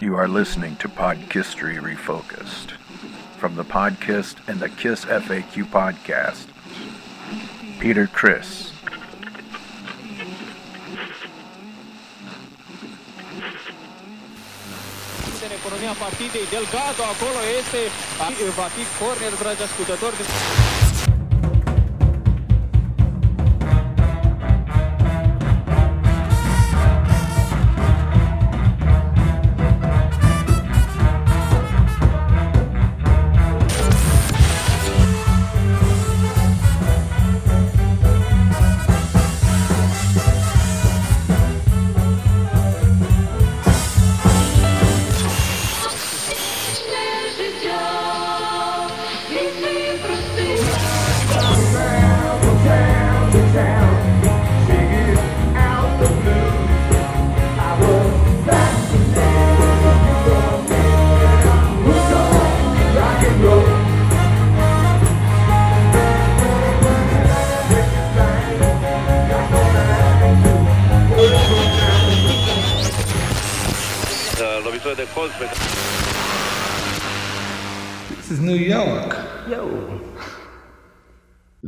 You are listening to Podkistory Refocused. From the Podkist and the KISS FAQ podcast, Peter Criss. economia partidei. Delgado acolo este, va fi corner, dragi ascultători.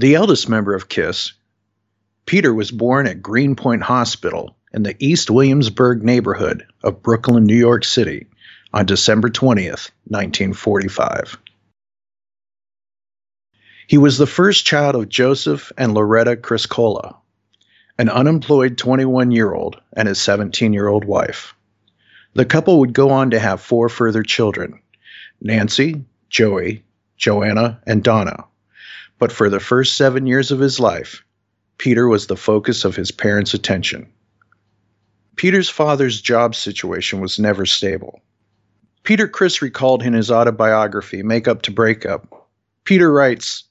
The eldest member of KISS, Peter was born at Greenpoint Hospital in the East Williamsburg neighborhood of Brooklyn, New York City on December 20th, 1945. He was the first child of Joseph and Loretta Criscuola, an unemployed 21 year old and his 17 year old wife. The couple would go on to have four further children Nancy, Joey, Joanna, and Donna. But for the first seven years of his life, Peter was the focus of his parents' attention. Peter's father's job situation was never stable. Peter Criss recalled in his autobiography, Make Up to Break Up, Peter writes,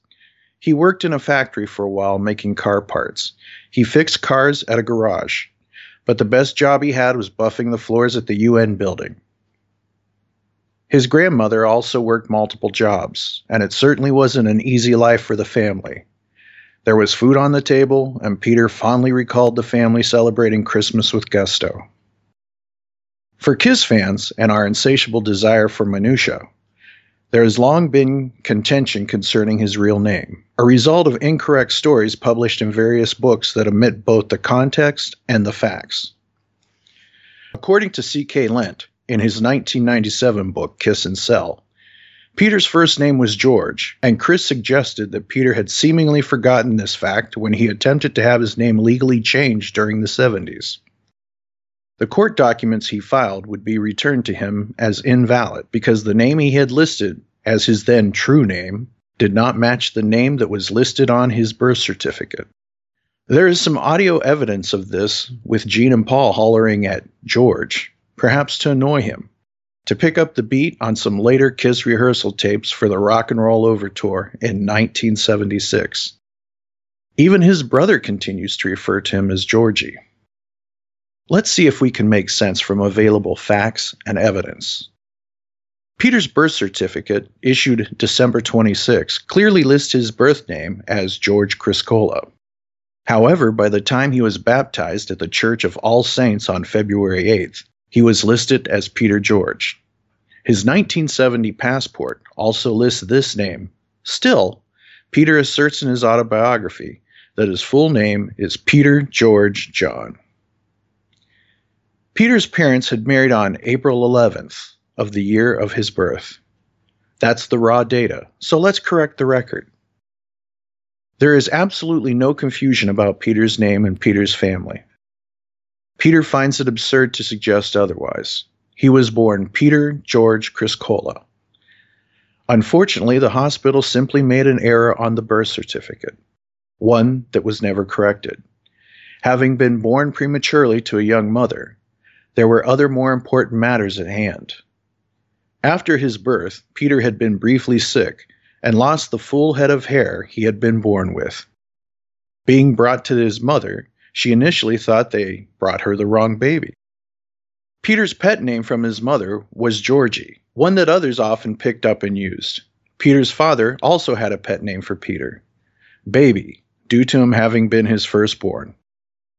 He worked in a factory for a while making car parts. He fixed cars at a garage, but the best job he had was buffing the floors at the UN building. His grandmother also worked multiple jobs, and it certainly wasn't an easy life for the family. There was food on the table, and Peter fondly recalled the family celebrating Christmas with gusto. For Kiss fans and our insatiable desire for minutia, there has long been contention concerning his real name, a result of incorrect stories published in various books that omit both the context and the facts. According to C.K. Lendt, in his 1997 book Kiss and Sell, Peter's first name was George, and Chris suggested that Peter had seemingly forgotten this fact when he attempted to have his name legally changed during the 70s. The court documents he filed would be returned to him as invalid because the name he had listed as his then true name did not match the name that was listed on his birth certificate. There is some audio evidence of this with Gene and Paul hollering at George, perhaps to annoy him, to pick up the beat on some later Kiss rehearsal tapes for the Rock and Roll Over tour in 1976. Even his brother continues to refer to him as Georgie. Let's see if we can make sense from available facts and evidence. Peter's birth certificate, issued December 26, clearly lists his birth name as George Criscuola. However, by the time he was baptized at the Church of All Saints on February 8th, he was listed as Peter George. His 1970 passport also lists this name. Still, Peter asserts in his autobiography that his full name is Peter George John. Peter's parents had married on April 11th of the year of his birth. That's the raw data, so let's correct the record. There is absolutely no confusion about Peter's name and Peter's family. Peter finds it absurd to suggest otherwise. He was born Peter George Criscuola. Unfortunately, the hospital simply made an error on the birth certificate, one that was never corrected. Having been born prematurely to a young mother, there were other more important matters at hand. After his birth, Peter had been briefly sick and lost the full head of hair he had been born with. Being brought to his mother, she initially thought they brought her the wrong baby. Peter's pet name from his mother was Georgie, one that others often picked up and used. Peter's father also had a pet name for Peter, Baby, due to him having been his firstborn.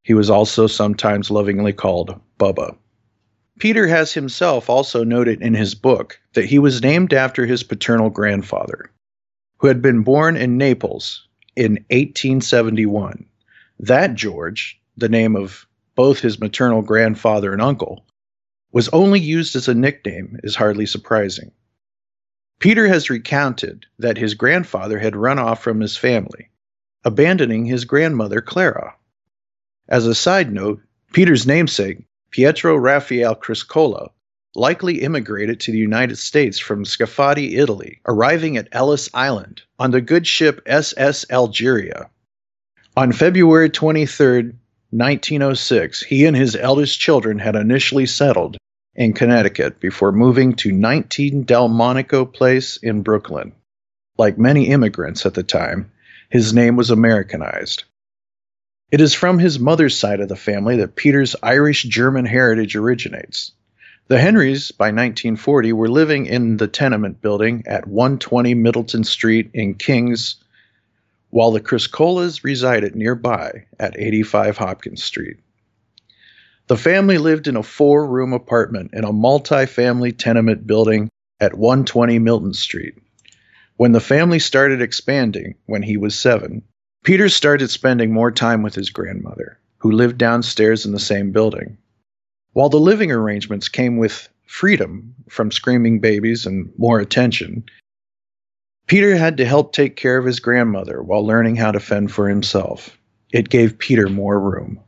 He was also sometimes lovingly called Bubba. Peter has himself also noted in his book that he was named after his paternal grandfather, who had been born in Naples in 1871. That George, the name of both his maternal grandfather and uncle, was only used as a nickname is hardly surprising. Peter has recounted that his grandfather had run off from his family, abandoning his grandmother Clara. As a side note, Peter's namesake, Pietro Raphael Criscuola, likely immigrated to the United States from Scafati, Italy, arriving at Ellis Island on the good ship SS Algeria. On February 23, 1906, he and his eldest children had initially settled in Connecticut before moving to 19 Delmonico Place in Brooklyn. Like many immigrants at the time, his name was Americanized. It is from his mother's side of the family that Peter's Irish German heritage originates. The Henrys, by 1940, were living in the tenement building at 120 Middleton Street in Kings, while the Criscuolas resided nearby at 85 Hopkins Street. The family lived in a four room apartment in a multi family tenement building at 120 Milton Street. When the family started expanding when he was seven, Peter started spending more time with his grandmother, who lived downstairs in the same building. While the living arrangements came with freedom from screaming babies and more attention, Peter had to help take care of his grandmother while learning how to fend for himself. It gave Peter more room.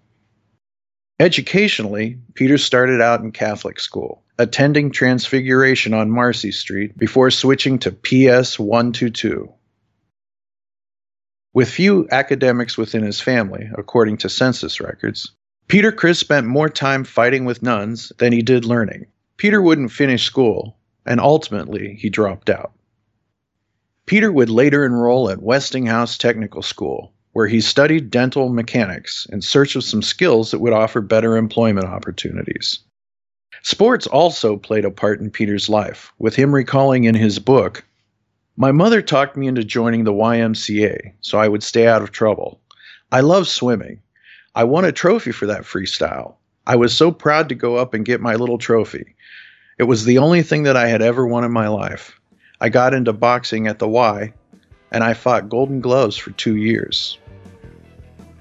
Educationally, Peter started out in Catholic school, attending Transfiguration on Marcy Street before switching to PS 122. With few academics within his family, according to census records, Peter Criss spent more time fighting with nuns than he did learning. Peter wouldn't finish school, and ultimately he dropped out. Peter would later enroll at Westinghouse Technical School, where he studied dental mechanics in search of some skills that would offer better employment opportunities. Sports also played a part in Peter's life, with him recalling in his book My mother talked me into joining the YMCA so I would stay out of trouble. I love swimming. I won a trophy for that freestyle. I was so proud to go up and get my little trophy. It was the only thing that I had ever won in my life. I got into boxing at the Y, and I fought Golden Gloves for two years.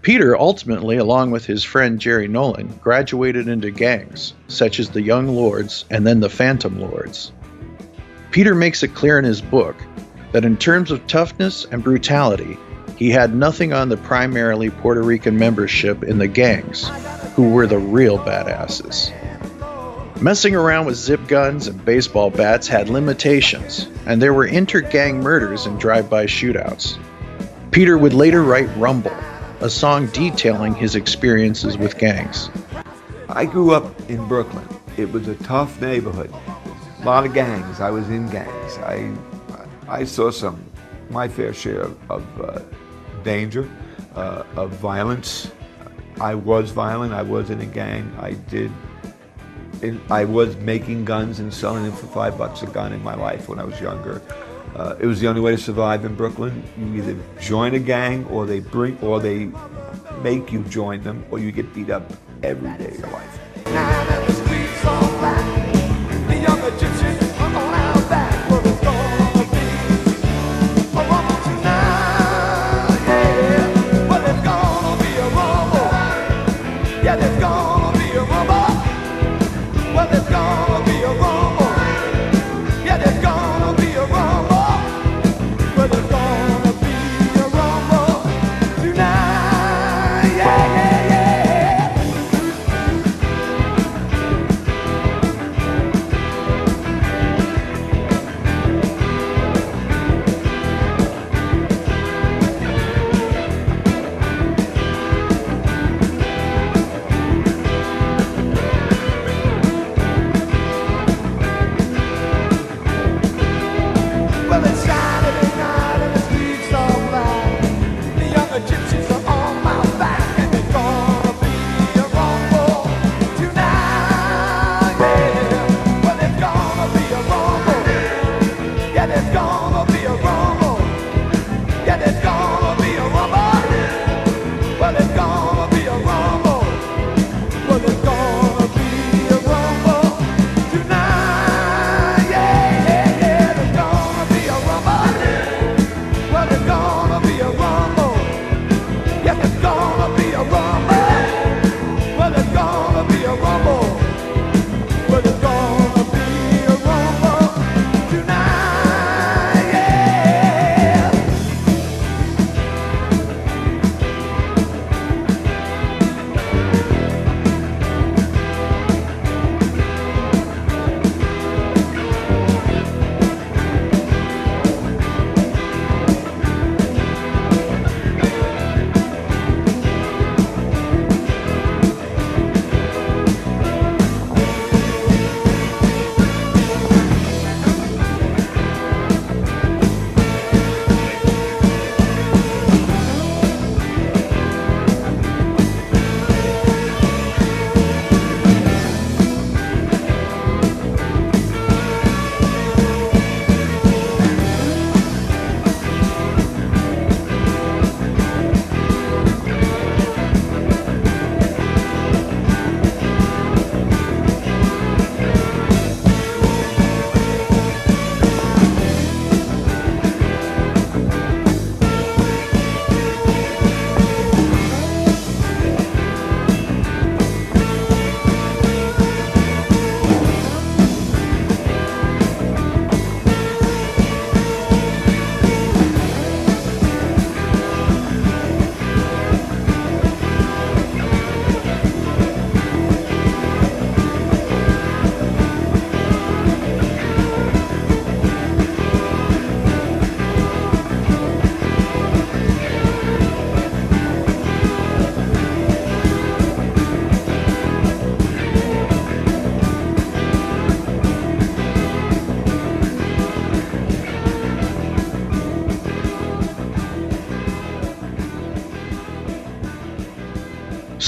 Peter ultimately, along with his friend Jerry Nolan, graduated into gangs, such as the Young Lords and then the Phantom Lords. Peter makes it clear in his book that in terms of toughness and brutality, he had nothing on the primarily Puerto Rican membership in the gangs, who were the real badasses. Messing around with zip guns and baseball bats had limitations, and there were inter gang murders and drive by shootouts. Peter would later write Rumble, a song detailing his experiences with gangs. I grew up in Brooklyn. It was a tough neighborhood. A lot of gangs. I was in gangs. I, I saw some, my fair share of, of uh, danger, uh, of violence. I was violent. I was in a gang. I did. I was making guns and selling them for five bucks a gun in my life when I was younger. Uh, it was the only way to survive in Brooklyn. You either join a gang, or they bring, or they make you join them, or you get beat up every day of your life.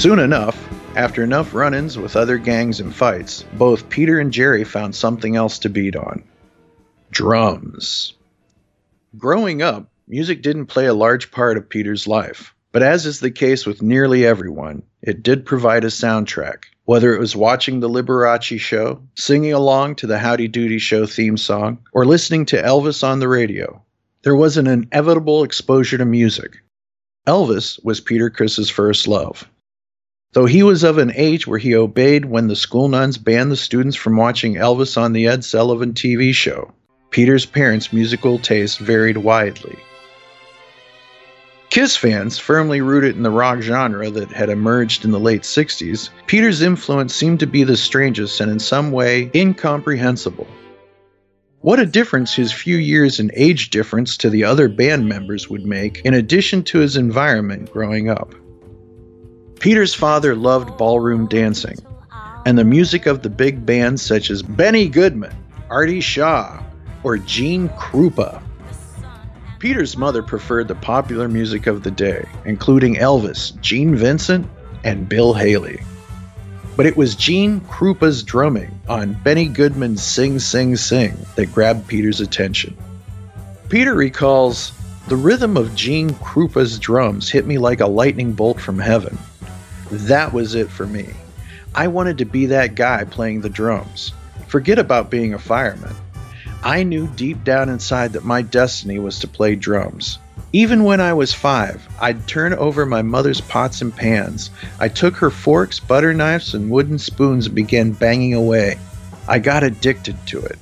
Soon enough, after enough run ins with other gangs and fights, both Peter and Jerry found something else to beat on drums. Growing up, music didn't play a large part of Peter's life, but as is the case with nearly everyone, it did provide a soundtrack. Whether it was watching the Liberace show, singing along to the Howdy Doody show theme song, or listening to Elvis on the radio, there was an inevitable exposure to music. Elvis was Peter Criss's first love. Though he was of an age where he obeyed when the school nuns banned the students from watching Elvis on the Ed Sullivan TV show, Peter's parents' musical taste varied widely. Kiss fans, firmly rooted in the rock genre that had emerged in the late 60s, Peter's influence seemed to be the strangest and in some way incomprehensible. What a difference his few years and age difference to the other band members would make, in addition to his environment growing up. Peter's father loved ballroom dancing, and the music of the big bands such as Benny Goodman, Artie Shaw, or Gene Krupa. Peter's mother preferred the popular music of the day, including Elvis, Gene Vincent, and Bill Haley. But it was Gene Krupa's drumming on Benny Goodman's Sing Sing Sing that grabbed Peter's attention. Peter recalls, the rhythm of Gene Krupa's drums hit me like a lightning bolt from heaven. That was it for me. I wanted to be that guy playing the drums. Forget about being a fireman. I knew deep down inside that my destiny was to play drums. Even when I was five, I'd turn over my mother's pots and pans. I took her forks, butter knives, and wooden spoons and began banging away. I got addicted to it.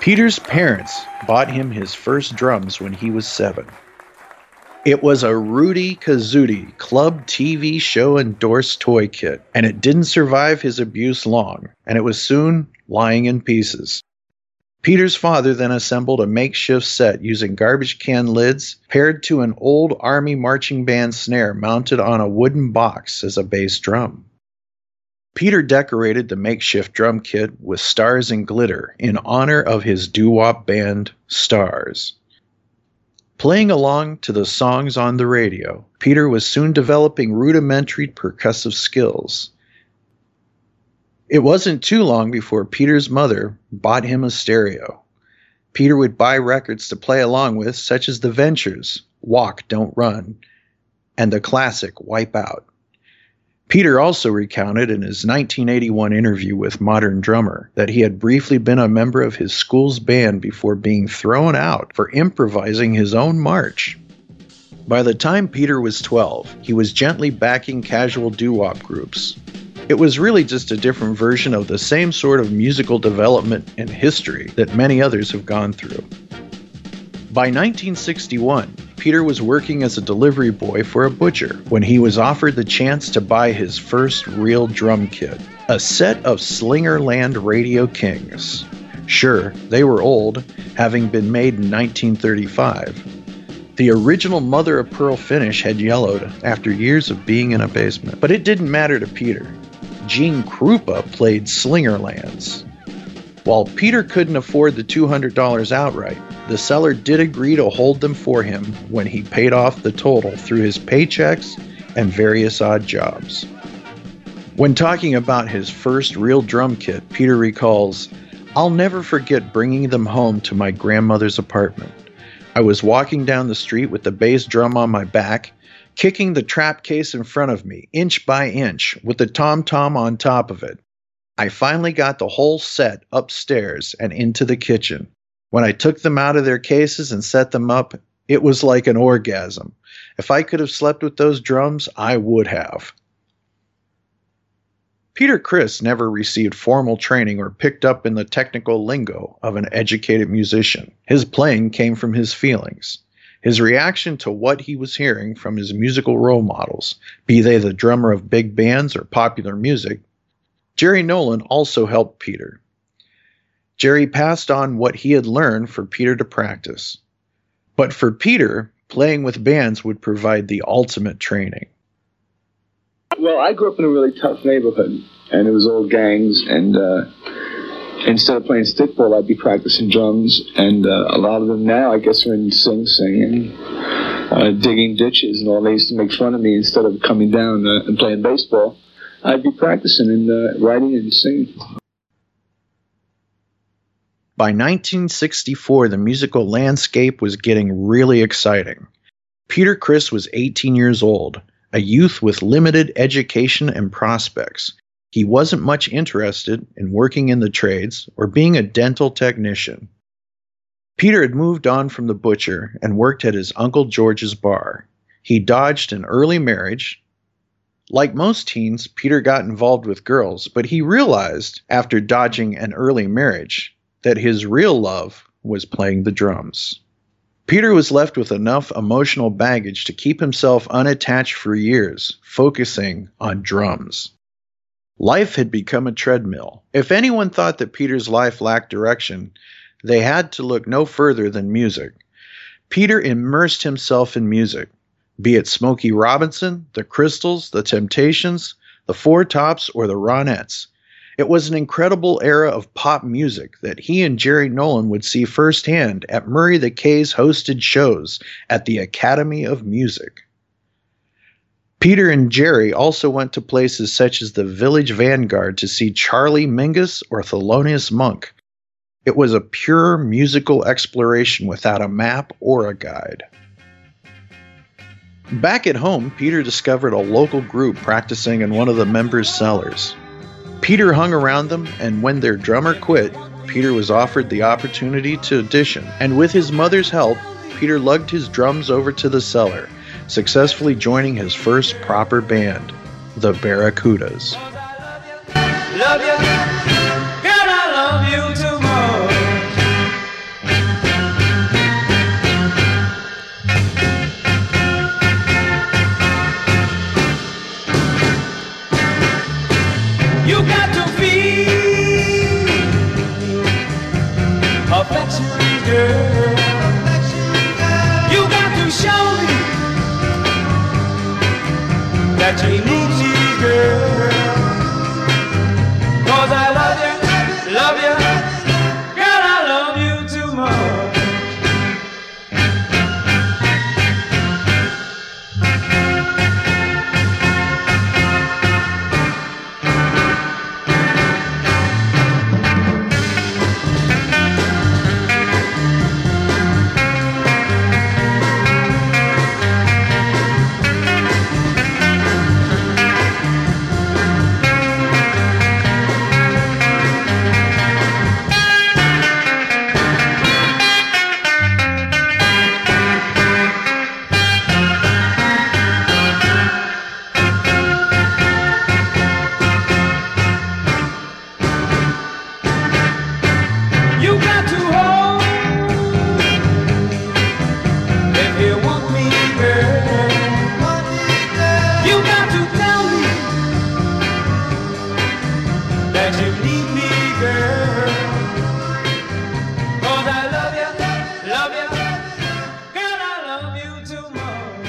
Peter's parents bought him his first drums when he was seven. It was a Rootie Kazootie Club TV show endorsed toy kit, and it didn't survive his abuse long, and it was soon lying in pieces. Peter's father then assembled a makeshift set using garbage can lids paired to an old Army marching band snare mounted on a wooden box as a bass drum. Peter decorated the makeshift drum kit with stars and glitter in honor of his doo wop band, Stars. Playing along to the songs on the radio, Peter was soon developing rudimentary percussive skills. It wasn't too long before Peter's mother bought him a stereo. Peter would buy records to play along with, such as The Ventures, Walk, Don't Run, and the classic Wipe Out. Peter also recounted in his 1981 interview with Modern Drummer that he had briefly been a member of his school's band before being thrown out for improvising his own march. By the time Peter was 12, he was gently backing casual doo wop groups. It was really just a different version of the same sort of musical development and history that many others have gone through. By 1961, Peter was working as a delivery boy for a butcher when he was offered the chance to buy his first real drum kit a set of Slingerland Radio Kings. Sure, they were old, having been made in 1935. The original mother of pearl finish had yellowed after years of being in a basement, but it didn't matter to Peter. Gene Krupa played Slingerlands. While Peter couldn't afford the $200 outright, the seller did agree to hold them for him when he paid off the total through his paychecks and various odd jobs. When talking about his first real drum kit, Peter recalls, I'll never forget bringing them home to my grandmother's apartment. I was walking down the street with the bass drum on my back, kicking the trap case in front of me, inch by inch, with the tom tom on top of it. I finally got the whole set upstairs and into the kitchen. When I took them out of their cases and set them up, it was like an orgasm. If I could have slept with those drums, I would have. Peter Criss never received formal training or picked up in the technical lingo of an educated musician. His playing came from his feelings, his reaction to what he was hearing from his musical role models, be they the drummer of big bands or popular music. Jerry Nolan also helped Peter. Jerry passed on what he had learned for Peter to practice. But for Peter, playing with bands would provide the ultimate training. Well, I grew up in a really tough neighborhood, and it was all gangs. And uh, instead of playing stickball, I'd be practicing drums. And uh, a lot of them now, I guess, are in Sing Sing and uh, digging ditches and all. They used to make fun of me instead of coming down uh, and playing baseball. I'd be practicing and uh, writing and singing. By 1964, the musical landscape was getting really exciting. Peter Criss was 18 years old, a youth with limited education and prospects. He wasn't much interested in working in the trades or being a dental technician. Peter had moved on from the butcher and worked at his Uncle George's bar. He dodged an early marriage. Like most teens, Peter got involved with girls, but he realized after dodging an early marriage that his real love was playing the drums. Peter was left with enough emotional baggage to keep himself unattached for years, focusing on drums. Life had become a treadmill. If anyone thought that Peter's life lacked direction, they had to look no further than music. Peter immersed himself in music, be it Smokey Robinson, the Crystals, the Temptations, the Four Tops, or the Ronettes. It was an incredible era of pop music that he and Jerry Nolan would see firsthand at Murray the K's hosted shows at the Academy of Music. Peter and Jerry also went to places such as the Village Vanguard to see Charlie Mingus or Thelonious Monk. It was a pure musical exploration without a map or a guide. Back at home, Peter discovered a local group practicing in one of the members' cellars. Peter hung around them, and when their drummer quit, Peter was offered the opportunity to audition. And with his mother's help, Peter lugged his drums over to the cellar, successfully joining his first proper band, the Barracudas. Love you, love you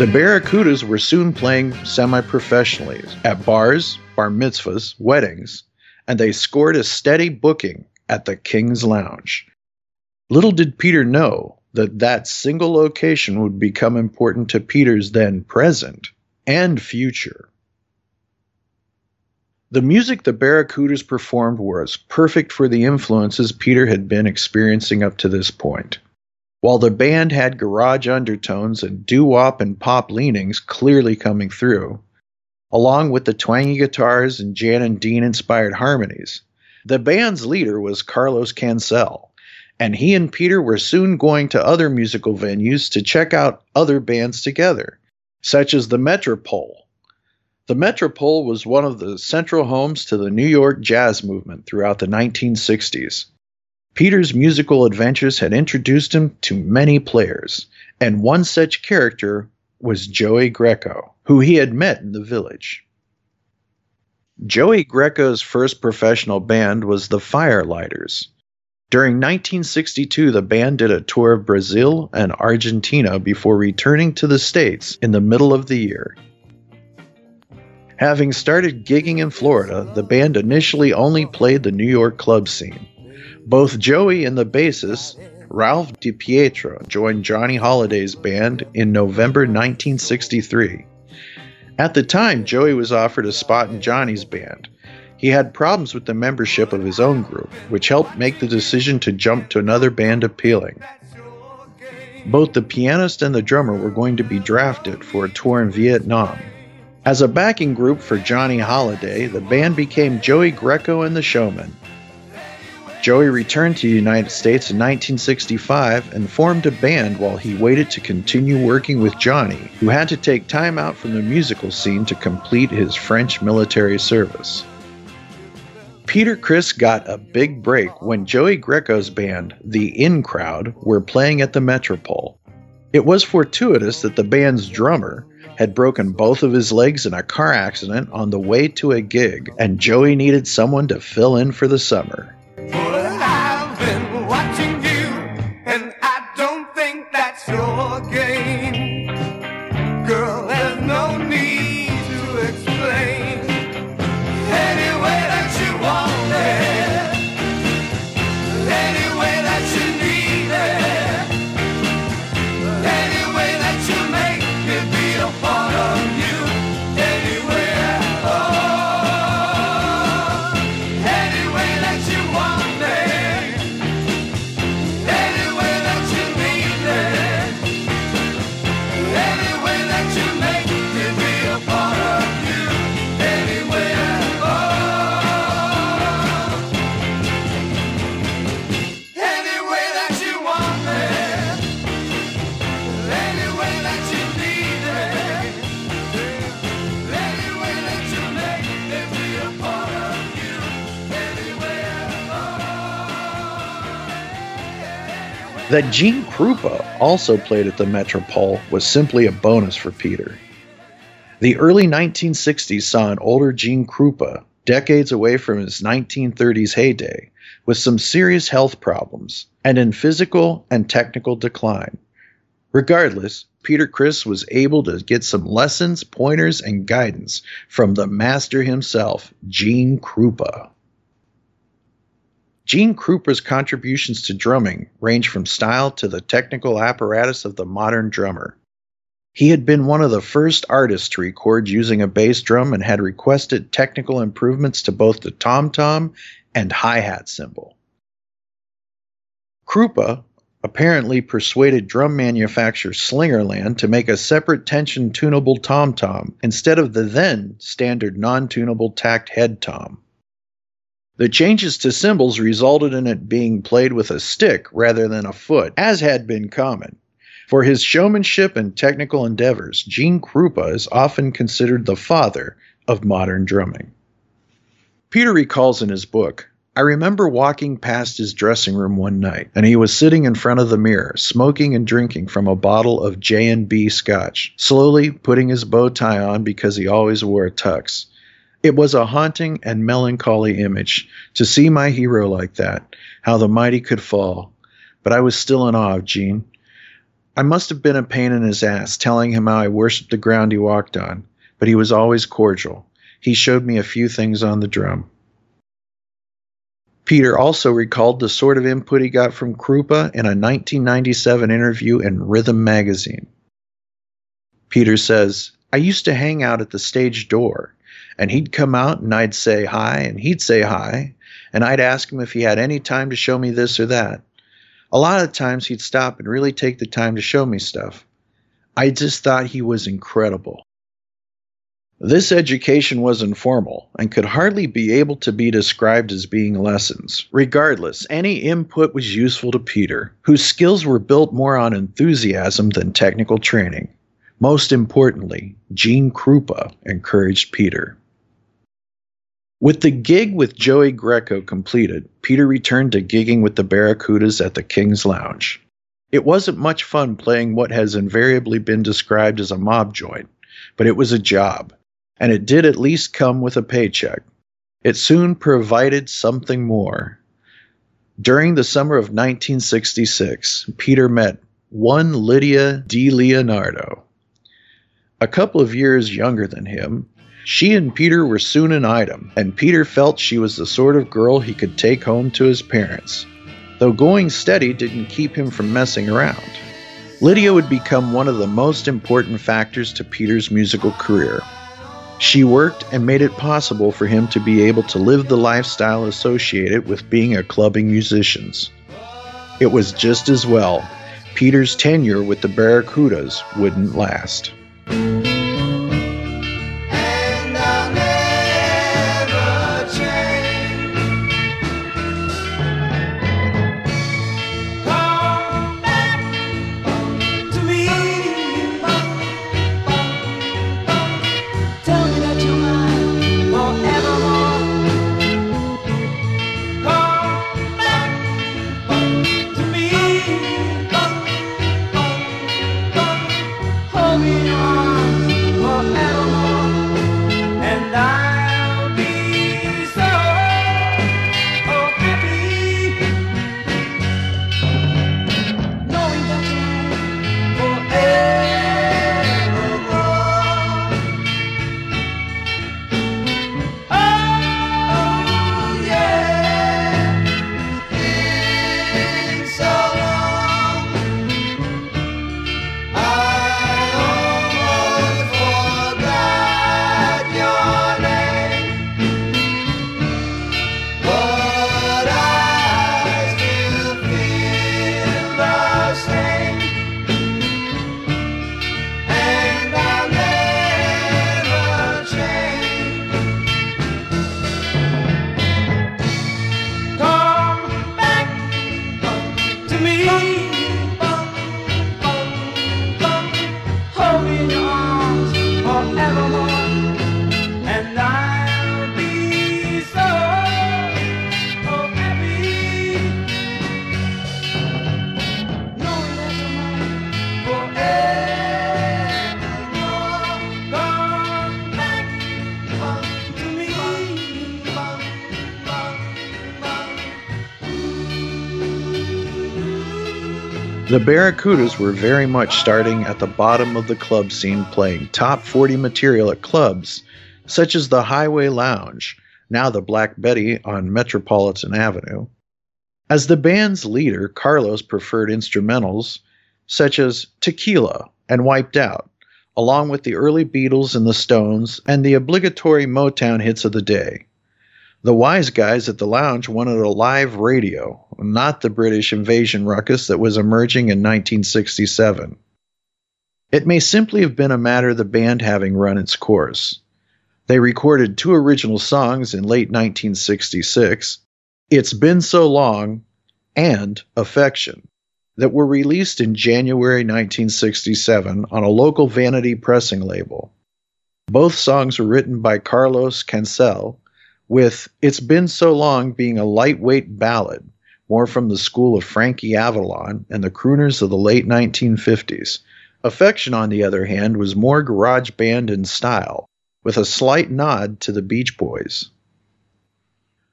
The Barracudas were soon playing semi professionally at bars, bar mitzvahs, weddings, and they scored a steady booking at the King's Lounge. Little did Peter know that that single location would become important to Peter's then present and future. The music the Barracudas performed was perfect for the influences Peter had been experiencing up to this point. While the band had garage undertones and doo wop and pop leanings clearly coming through, along with the twangy guitars and Jan and Dean inspired harmonies, the band's leader was Carlos Cancel, and he and Peter were soon going to other musical venues to check out other bands together, such as the Metropole. The Metropole was one of the central homes to the New York jazz movement throughout the 1960s. Peter's musical adventures had introduced him to many players, and one such character was Joey Greco, who he had met in the village. Joey Greco's first professional band was the Firelighters. During 1962, the band did a tour of Brazil and Argentina before returning to the States in the middle of the year. Having started gigging in Florida, the band initially only played the New York club scene. Both Joey and the bassist, Ralph DiPietro, joined Johnny Hallyday's band in November 1963. At the time, Joey was offered a spot in Johnny's band. He had problems with the membership of his own group, which helped make the decision to jump to another band appealing. Both the pianist and the drummer were going to be drafted for a tour in Vietnam. As a backing group for Johnny Hallyday, the band became Joey Greco and the Showmen. Joey returned to the United States in 1965 and formed a band while he waited to continue working with Johnny, who had to take time out from the musical scene to complete his French military service. Peter Criss got a big break when Joey Greco's band, The In Crowd, were playing at the Metropole. It was fortuitous that the band's drummer had broken both of his legs in a car accident on the way to a gig, and Joey needed someone to fill in for the summer. That Gene Krupa also played at the Metropole was simply a bonus for Peter. The early 1960s saw an older Gene Krupa, decades away from his 1930s heyday, with some serious health problems, and in physical and technical decline. Regardless, Peter Criss was able to get some lessons, pointers, and guidance from the master himself, Gene Krupa. Gene Krupa's contributions to drumming range from style to the technical apparatus of the modern drummer. He had been one of the first artists to record using a bass drum and had requested technical improvements to both the tom tom and hi hat cymbal. Krupa apparently persuaded drum manufacturer Slingerland to make a separate tension tunable tom tom instead of the then standard non tunable tacked head tom. The changes to cymbals resulted in it being played with a stick rather than a foot, as had been common. For his showmanship and technical endeavors, Gene Krupa is often considered the father of modern drumming. Peter recalls in his book, I remember walking past his dressing room one night, and he was sitting in front of the mirror, smoking and drinking from a bottle of J&B scotch, slowly putting his bow tie on because he always wore a tux. It was a haunting and melancholy image to see my hero like that, how the mighty could fall. But I was still in awe of Gene. I must have been a pain in his ass, telling him how I worshipped the ground he walked on, but he was always cordial. He showed me a few things on the drum. Peter also recalled the sort of input he got from Krupa in a 1997 interview in Rhythm magazine. Peter says, I used to hang out at the stage door, and he'd come out and I'd say hi, and he'd say hi, and I'd ask him if he had any time to show me this or that. A lot of times he'd stop and really take the time to show me stuff. I just thought he was incredible. This education was informal and could hardly be able to be described as being lessons. Regardless, any input was useful to Peter, whose skills were built more on enthusiasm than technical training. Most importantly, Gene Krupa encouraged Peter. With the gig with Joey Greco completed, Peter returned to gigging with the Barracudas at the King's Lounge. It wasn't much fun playing what has invariably been described as a mob joint, but it was a job, and it did at least come with a paycheck. It soon provided something more. During the summer of 1966, Peter met one Lydia Di Leonardo. A couple of years younger than him, she and Peter were soon an item, and Peter felt she was the sort of girl he could take home to his parents. Though going steady didn't keep him from messing around. Lydia would become one of the most important factors to Peter's musical career. She worked and made it possible for him to be able to live the lifestyle associated with being a clubbing musician. It was just as well. Peter's tenure with the Barracudas wouldn't last. The Barracudas were very much starting at the bottom of the club scene, playing top 40 material at clubs such as the Highway Lounge, now the Black Betty on Metropolitan Avenue. As the band's leader, Carlos preferred instrumentals such as Tequila and Wiped Out, along with the early Beatles and the Stones and the obligatory Motown hits of the day. The wise guys at the lounge wanted a live radio, not the British invasion ruckus that was emerging in 1967. It may simply have been a matter of the band having run its course. They recorded two original songs in late 1966, It's Been So Long and Affection, that were released in January 1967 on a local vanity pressing label. Both songs were written by Carlos Cancel, with It's Been So Long being a lightweight ballad, more from the school of Frankie Avalon and the crooners of the late 1950s. Affection, on the other hand, was more garage band in style, with a slight nod to the Beach Boys.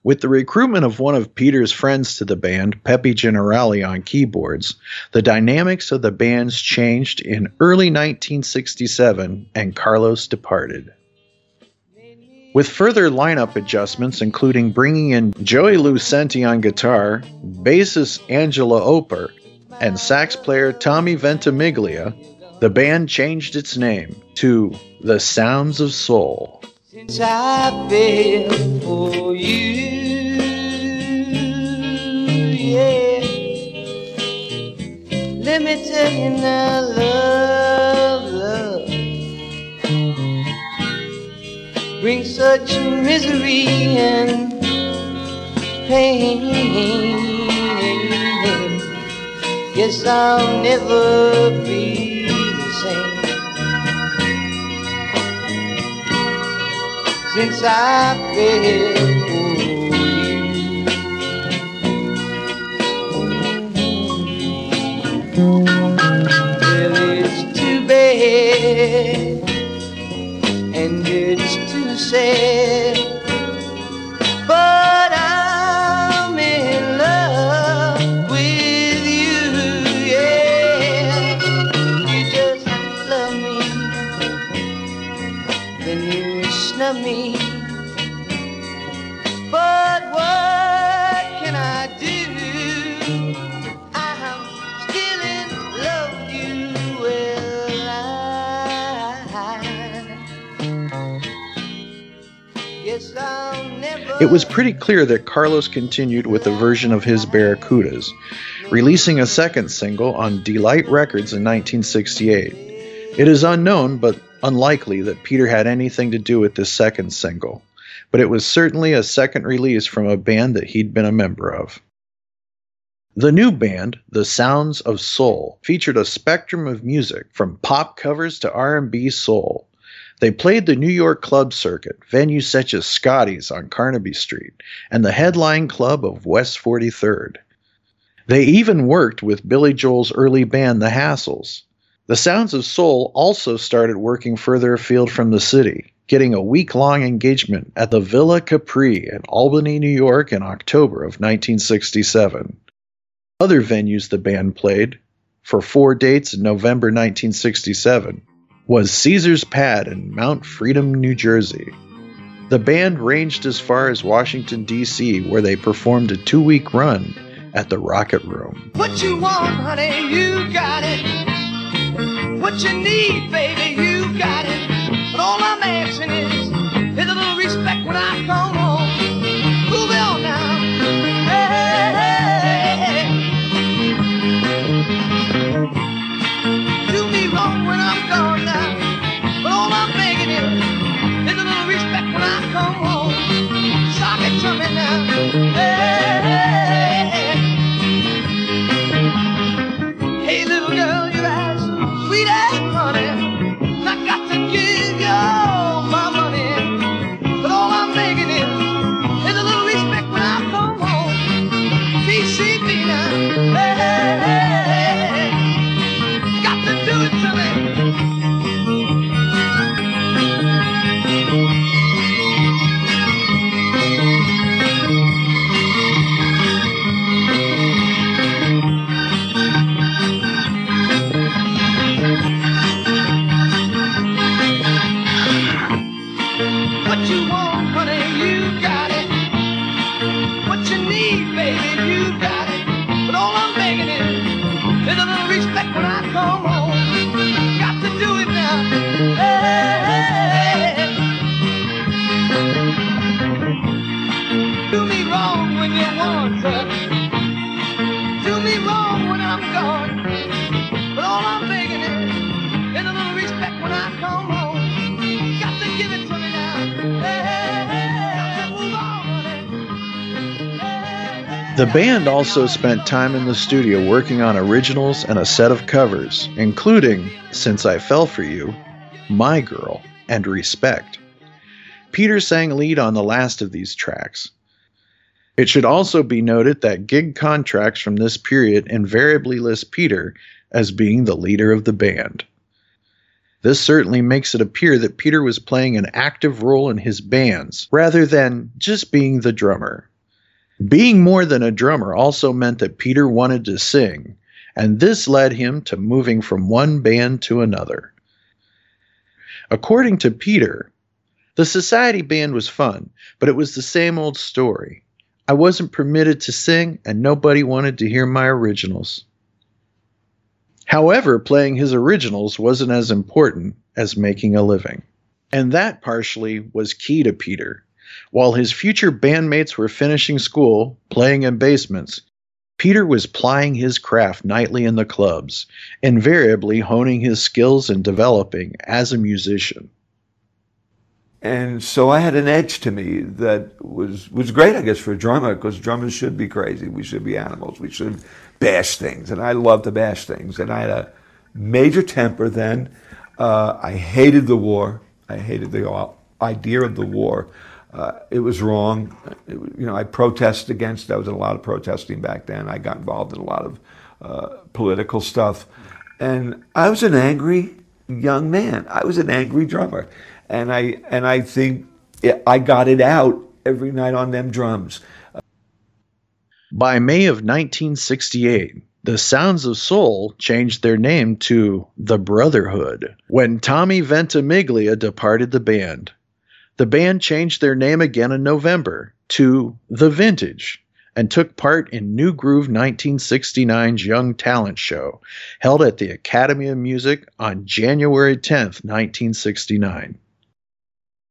With the recruitment of one of Peter's friends to the band, Pepe Generali, on keyboards, the dynamics of the bands changed in early 1967 and Carlos departed. With further lineup adjustments, including bringing in Joey Lucenti on guitar, bassist Angela Oper, and sax player Tommy Ventimiglia, the band changed its name to The Sounds of Soul. Since I for you, yeah. Let me tell you now, love, brings such misery and pain. Yes, I'll never be the same. since I fell for you. Too It was pretty clear that Carlos continued with a version of his Barracudas, releasing a second single on Delight Records in 1968. It is unknown, but unlikely, that Peter had anything to do with this second single, but it was certainly a second release from a band that he'd been a member of. The new band, The Sounds of Soul, featured a spectrum of music from pop covers to R&B soul. They played the New York club circuit, venues such as Scotty's on Carnaby Street and the Headline Club of West 43rd. They even worked with Billy Joel's early band, The Hassles. The Sounds of Soul also started working further afield from the city, getting a week long engagement at the Villa Capri in Albany, New York in October of 1967. Other venues the band played, for four dates in November 1967, was Caesar's Pad in Mount Freedom, New Jersey. The band ranged as far as Washington, D.C., where they performed a two week run at the Rocket Room. What you want, honey, you got it. What you need, baby, you got it. But all I'm asking is, is a little respect when I come band also spent time in the studio working on originals and a set of covers, including Since I Fell For You, My Girl, and Respect. Peter sang lead on the last of these tracks. It should also be noted that gig contracts from this period invariably list Peter as being the leader of the band. This certainly makes it appear that Peter was playing an active role in his bands rather than just being the drummer. Being more than a drummer also meant that Peter wanted to sing, and this led him to moving from one band to another. According to Peter, the Society Band was fun, but it was the same old story. I wasn't permitted to sing, and nobody wanted to hear my originals. However, playing his originals wasn't as important as making a living. And that partially was key to Peter. While his future bandmates were finishing school, playing in basements, Peter was plying his craft nightly in the clubs, invariably honing his skills and developing as a musician. And so I had an edge to me that was was great, I guess, for a drummer, because drummers should be crazy. We should be animals. We should bash things, and I love to bash things. And I had a major temper then. Uh, I hated the war. I hated the uh, idea of the war. Uh, it was wrong. It, you know, I protested against. I was in a lot of protesting back then. I got involved in a lot of uh, political stuff, and I was an angry young man. I was an angry drummer, and I and I think it, I got it out every night on them drums. By May of 1968, the Sounds of Soul changed their name to The Brotherhood when Tommy Ventimiglia departed the band. The band changed their name again in November to The Vintage and took part in New Groove 1969's Young Talent Show, held at the Academy of Music on January 10, 1969.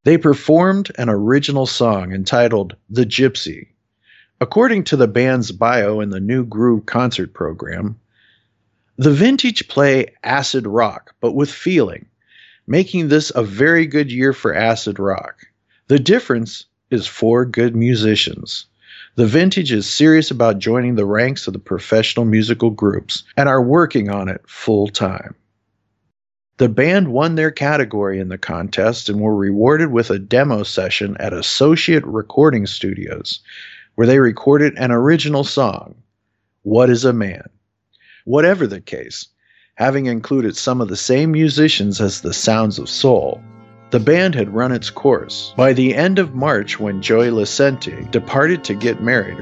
They performed an original song entitled The Gypsy. According to the band's bio in the New Groove concert program, the Vintage play acid rock, but with feeling, making this a very good year for acid rock. The difference is four good musicians. The Vintage is serious about joining the ranks of the professional musical groups and are working on it full time. The band won their category in the contest and were rewarded with a demo session at Associate Recording Studios, where they recorded an original song, What is a Man? Whatever the case, having included some of the same musicians as the Sounds of Soul, the band had run its course. By the end of March, when Joey Licenti departed to get married,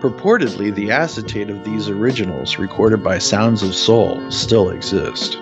purportedly the acetate of these originals recorded by Sounds of Soul still exist.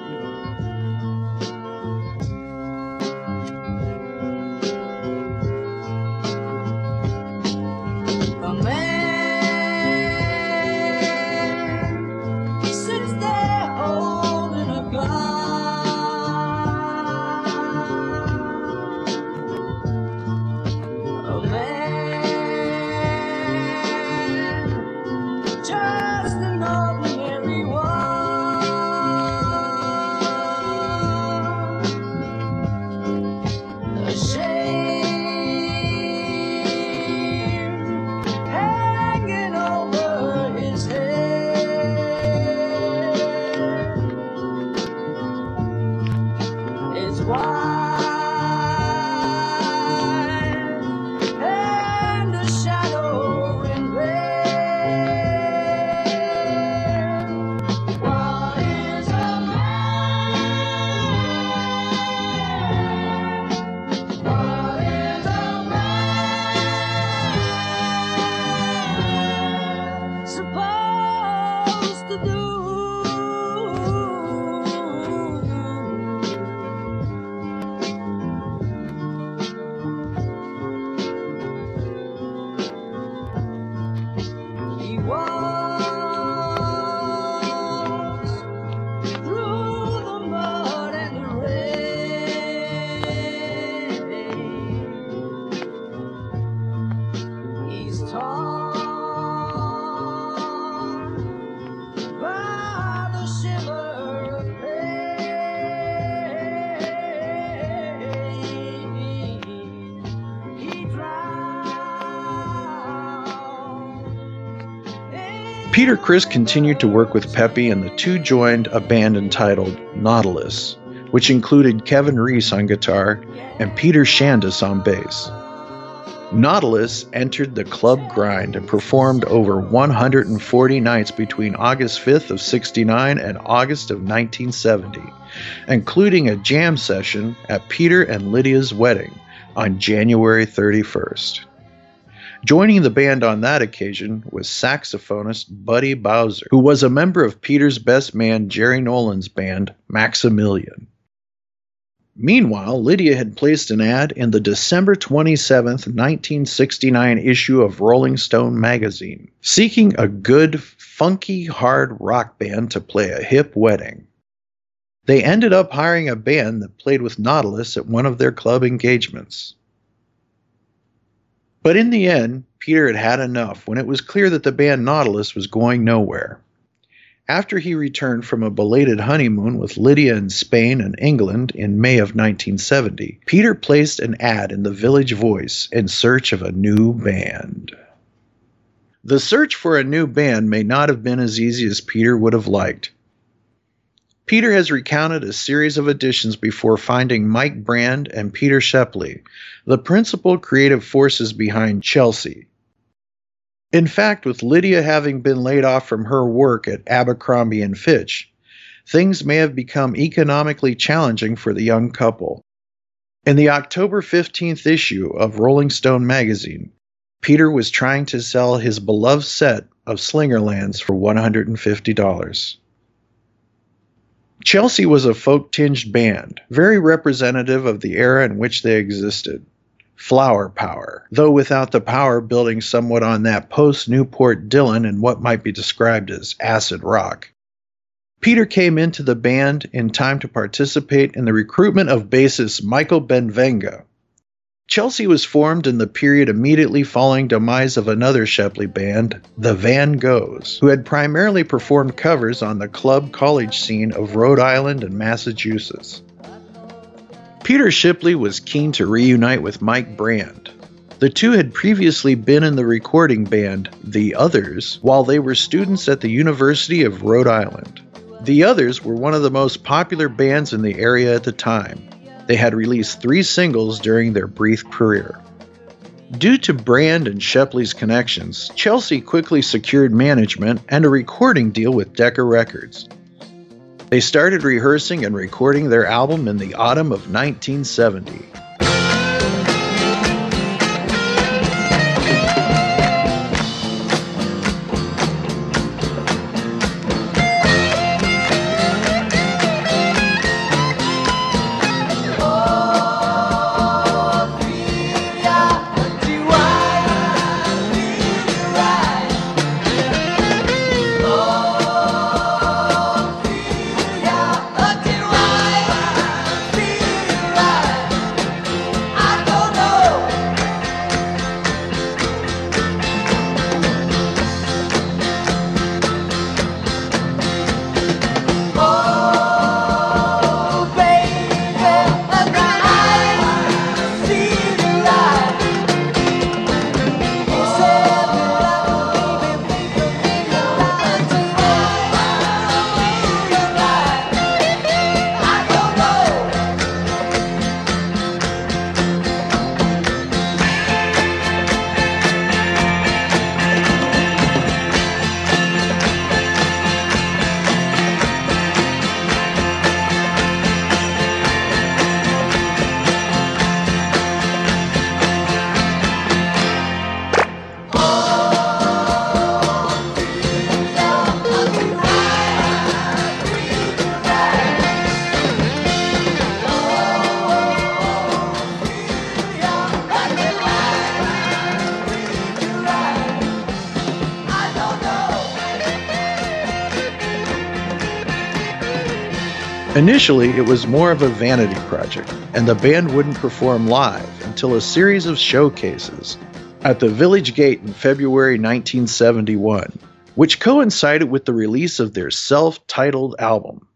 Peter Criss continued to work with Pepe, and the two joined a band entitled Nautilus, which included Kevin Reese on guitar and Peter Shandis on bass. Nautilus entered the club grind and performed over 140 nights between August 5th of 69 and August of 1970, including a jam session at Peter and Lydia's wedding on January 31st. Joining the band on that occasion was saxophonist Buddy Bowser, who was a member of Peter's best man Jerry Nolan's band, Maximilian. Meanwhile, Lydia had placed an ad in the December 27, 1969 issue of Rolling Stone magazine, seeking a good, funky, hard rock band to play a hip wedding. They ended up hiring a band that played with Nautilus at one of their club engagements. But in the end, Peter had had enough when it was clear that the band Nautilus was going nowhere. After he returned from a belated honeymoon with Lydia in Spain and England in May of 1970, Peter placed an ad in the Village Voice in search of a new band. The search for a new band may not have been as easy as Peter would have liked. Peter has recounted a series of additions before finding Mike Brand and Peter Shepley, the principal creative forces behind Chelsea. In fact, with Lydia having been laid off from her work at Abercrombie and Fitch, things may have become economically challenging for the young couple. In the October 15th issue of Rolling Stone magazine, Peter was trying to sell his beloved set of Slingerlands for $150. Chelsea was a folk tinged band, very representative of the era in which they existed. Flower power, though without the power building somewhat on that post Newport Dylan and what might be described as acid rock. Peter came into the band in time to participate in the recruitment of bassist Michael Benvenga, Chelsea was formed in the period immediately following demise of another Shepley band, the Van Goghs, who had primarily performed covers on the club college scene of Rhode Island and Massachusetts. Peter Shepley was keen to reunite with Mike Brand. The two had previously been in the recording band The Others while they were students at the University of Rhode Island. The Others were one of the most popular bands in the area at the time, they had released three singles during their brief career. Due to Brand and Shepley's connections, Chelsea quickly secured management and a recording deal with Decca Records. They started rehearsing and recording their album in the autumn of 1970. Initially, it was more of a vanity project, and the band wouldn't perform live until a series of showcases at the Village Gate in February 1971, which coincided with the release of their self titled album.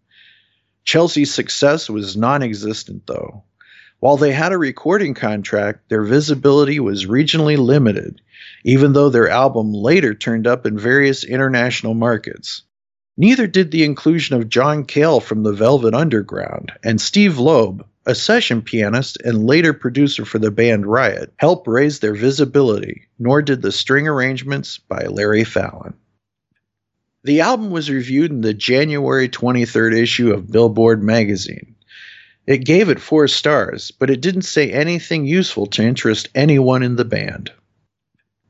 Chelsea's success was non existent, though. While they had a recording contract, their visibility was regionally limited, even though their album later turned up in various international markets. Neither did the inclusion of John Cale from the Velvet Underground and Steve Loeb, a session pianist and later producer for the band Riot, help raise their visibility, nor did the string arrangements by Larry Fallon. The album was reviewed in the January 23rd issue of Billboard magazine. It gave it four stars, but it didn't say anything useful to interest anyone in the band.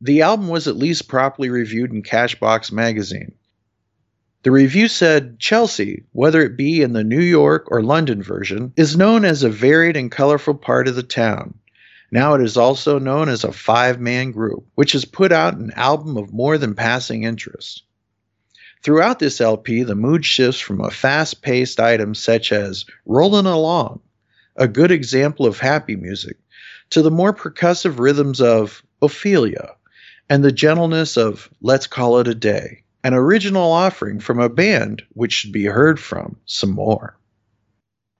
The album was at least properly reviewed in Cashbox magazine. The review said Chelsea, whether it be in the New York or London version, is known as a varied and colorful part of the town. Now it is also known as a five man group, which has put out an album of more than passing interest. Throughout this LP, the mood shifts from a fast paced item such as Rollin' Along, a good example of happy music, to the more percussive rhythms of Ophelia and the gentleness of Let's Call It a Day, an original offering from a band which should be heard from some more.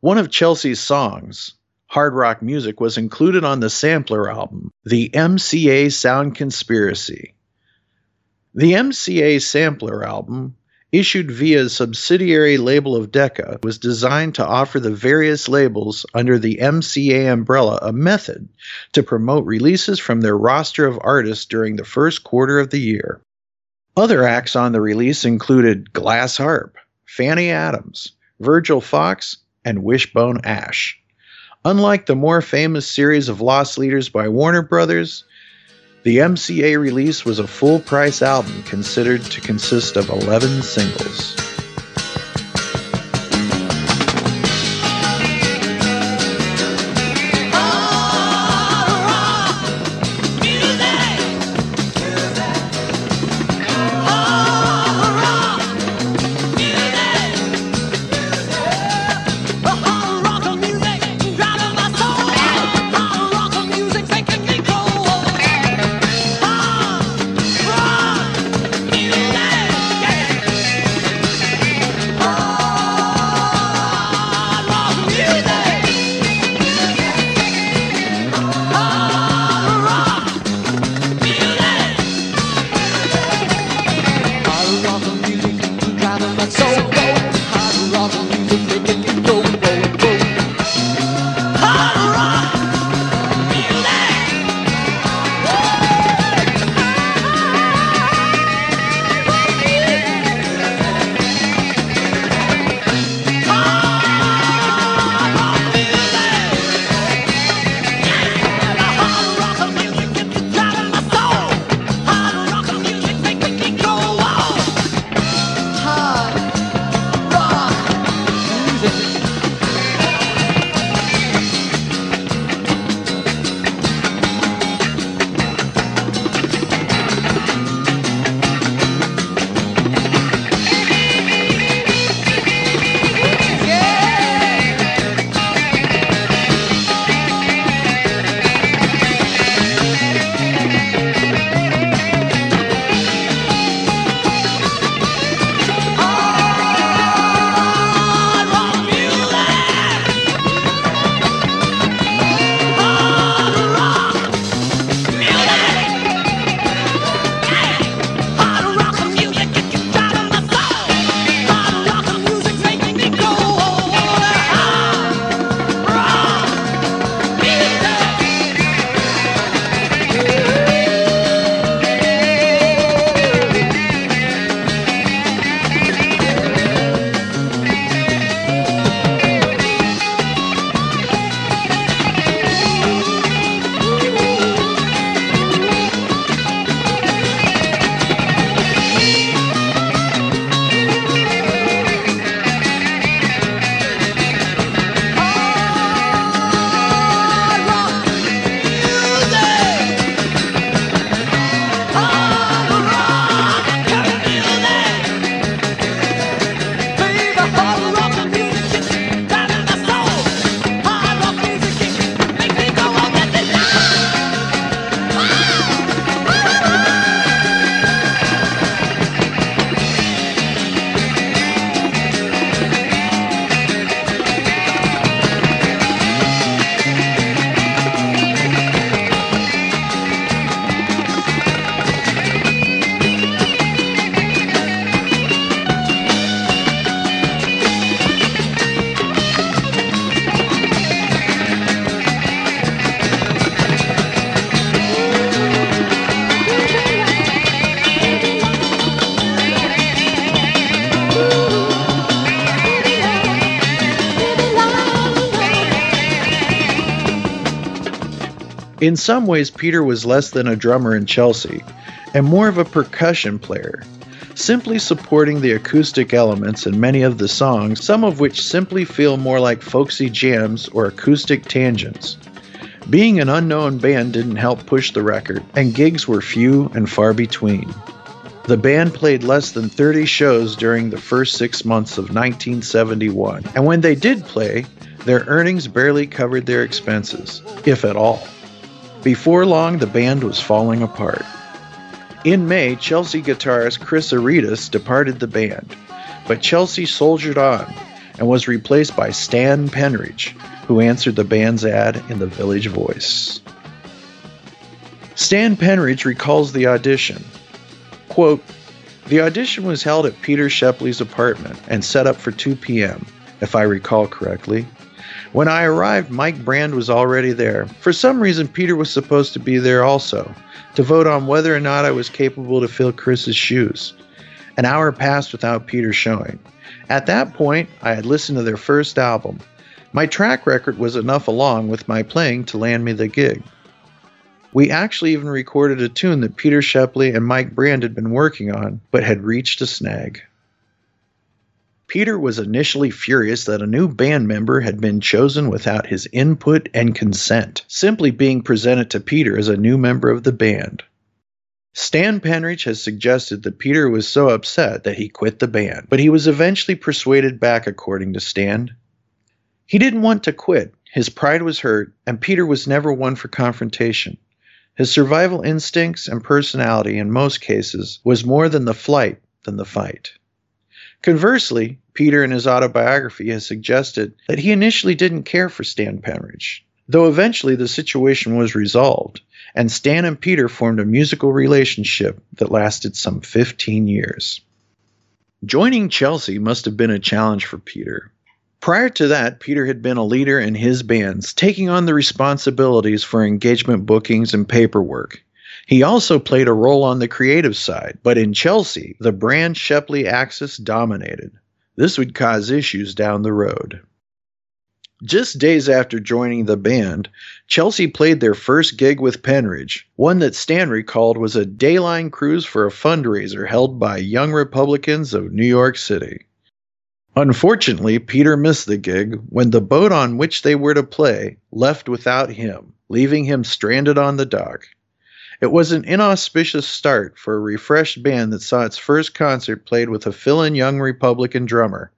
One of Chelsea's songs, Hard Rock Music, was included on the sampler album, The MCA Sound Conspiracy. The MCA Sampler album, issued via a subsidiary label of Decca, was designed to offer the various labels under the MCA umbrella a method to promote releases from their roster of artists during the first quarter of the year. Other acts on the release included Glass Harp, Fanny Adams, Virgil Fox, and Wishbone Ash. Unlike the more famous series of Loss Leaders by Warner Brothers, the MCA release was a full price album considered to consist of 11 singles. In some ways, Peter was less than a drummer in Chelsea and more of a percussion player, simply supporting the acoustic elements in many of the songs, some of which simply feel more like folksy jams or acoustic tangents. Being an unknown band didn't help push the record, and gigs were few and far between. The band played less than 30 shows during the first six months of 1971, and when they did play, their earnings barely covered their expenses, if at all. Before long, the band was falling apart. In May, Chelsea guitarist Chris Aretas departed the band, but Chelsea soldiered on and was replaced by Stan Penridge, who answered the band's ad in the Village Voice. Stan Penridge recalls the audition. Quote, the audition was held at Peter Shepley's apartment and set up for 2 p.m., if I recall correctly. When I arrived, Mike Brand was already there. For some reason, Peter was supposed to be there also, to vote on whether or not I was capable to fill Chris's shoes. An hour passed without Peter showing. At that point, I had listened to their first album. My track record was enough along with my playing to land me the gig. We actually even recorded a tune that Peter Shepley and Mike Brand had been working on, but had reached a snag. Peter was initially furious that a new band member had been chosen without his input and consent, simply being presented to Peter as a new member of the band. Stan Penridge has suggested that Peter was so upset that he quit the band, but he was eventually persuaded back, according to Stan. He didn't want to quit, his pride was hurt, and Peter was never one for confrontation. His survival instincts and personality, in most cases, was more than the flight than the fight. Conversely, Peter in his autobiography has suggested that he initially didn't care for Stan Penridge, though eventually the situation was resolved, and Stan and Peter formed a musical relationship that lasted some 15 years. Joining Chelsea must have been a challenge for Peter. Prior to that, Peter had been a leader in his bands, taking on the responsibilities for engagement bookings and paperwork. He also played a role on the creative side, but in Chelsea, the brand Shepley axis dominated. This would cause issues down the road. Just days after joining the band, Chelsea played their first gig with Penridge, one that Stan recalled was a dayline cruise for a fundraiser held by Young Republicans of New York City. Unfortunately, Peter missed the gig when the boat on which they were to play left without him, leaving him stranded on the dock. It was an inauspicious start for a refreshed band that saw its first concert played with a fill in young Republican drummer.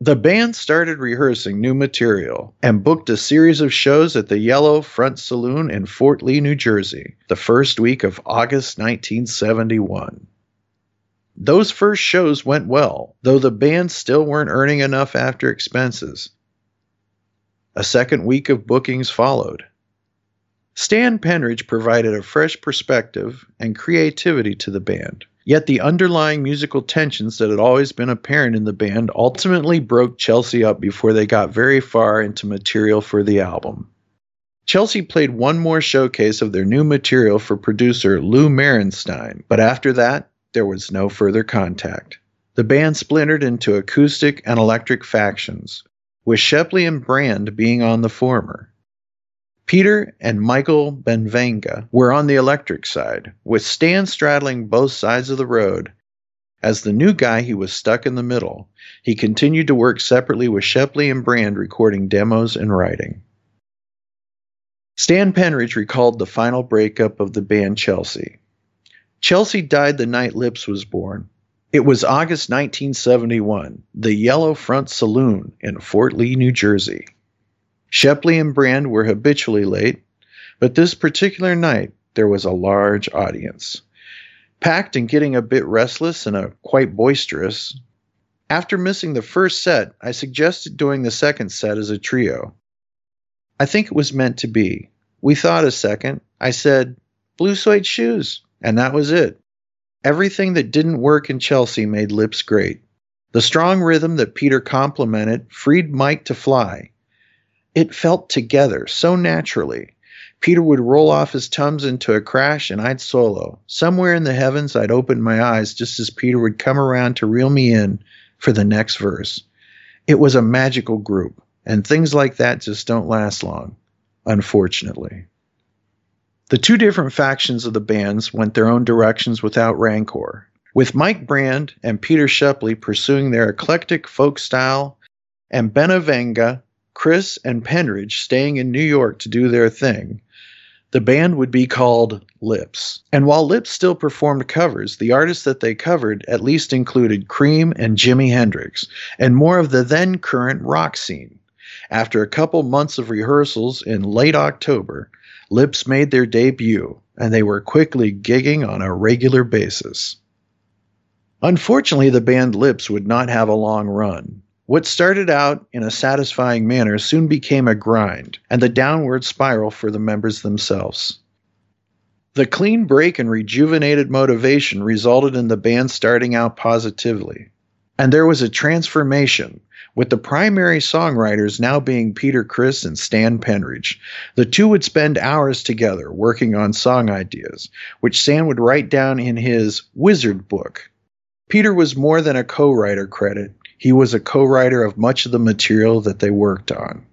The band started rehearsing new material and booked a series of shows at the Yellow Front Saloon in Fort Lee, New Jersey, the first week of August 1971. Those first shows went well, though the band still weren't earning enough after expenses. A second week of bookings followed. Stan Penridge provided a fresh perspective and creativity to the band, yet the underlying musical tensions that had always been apparent in the band ultimately broke Chelsea up before they got very far into material for the album. Chelsea played one more showcase of their new material for producer Lou Merenstein, but after that, there was no further contact. The band splintered into acoustic and electric factions, with Shepley and Brand being on the former. Peter and Michael Benvenga were on the electric side, with Stan straddling both sides of the road. As the new guy, he was stuck in the middle. He continued to work separately with Shepley and Brand, recording demos and writing. Stan Penridge recalled the final breakup of the band Chelsea. Chelsea died the night Lips was born. It was August 1971, the Yellow Front Saloon in Fort Lee, New Jersey. Shepley and Brand were habitually late, but this particular night there was a large audience. Packed and getting a bit restless and a quite boisterous. After missing the first set, I suggested doing the second set as a trio. I think it was meant to be. We thought a second. I said, Blue suede shoes. And that was it. Everything that didn't work in Chelsea made Lips great. The strong rhythm that Peter complemented freed Mike to fly. It felt together so naturally. Peter would roll off his toms into a crash and I'd solo. Somewhere in the heavens, I'd open my eyes just as Peter would come around to reel me in for the next verse. It was a magical group, and things like that just don't last long, unfortunately. The two different factions of the bands went their own directions without rancor, with Mike Brand and Peter Shepley pursuing their eclectic folk style, and Benvenga, Criss, and Penridge staying in New York to do their thing. The band would be called Lips. And while Lips still performed covers, the artists that they covered at least included Cream and Jimi Hendrix, and more of the then current rock scene. After a couple months of rehearsals in late October, Lips made their debut, and they were quickly gigging on a regular basis. Unfortunately, the band Lips would not have a long run. What started out in a satisfying manner soon became a grind, and the downward spiral for the members themselves. The clean break and rejuvenated motivation resulted in the band starting out positively. And there was a transformation, with the primary songwriters now being Peter Criss and Stan Penridge. The two would spend hours together working on song ideas, which Stan would write down in his Wizard book. Peter was more than a co writer credit, he was a co writer of much of the material that they worked on.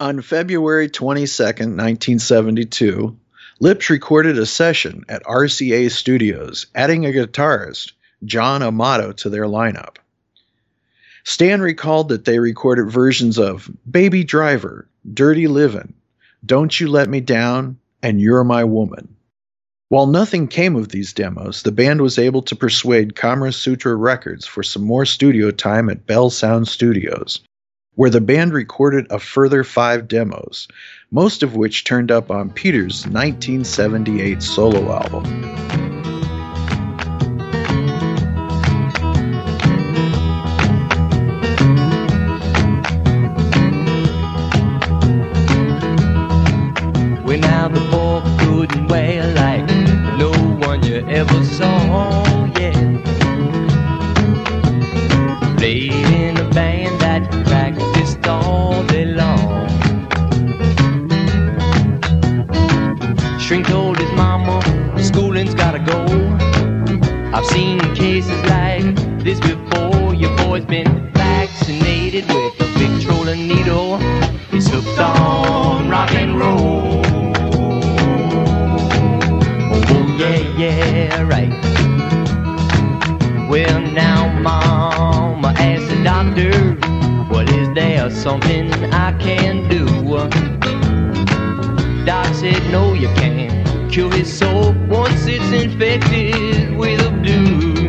On February 22, 1972, Lips recorded a session at RCA Studios, adding a guitarist, John Amato, to their lineup. Stan recalled that they recorded versions of Baby Driver, Dirty Livin', Don't You Let Me Down, and You're My Woman. While nothing came of these demos, the band was able to persuade Kama Sutra Records for some more studio time at Bell Sound Studios, where the band recorded a further five demos, most of which turned up on Peter's 1978 solo album. Saw, yeah. Played in a band that practiced all day long. Shrink told his mama, schooling's gotta go. I've seen something I can do? Doc said, No, you can't cure his soul once it's infected with a blue.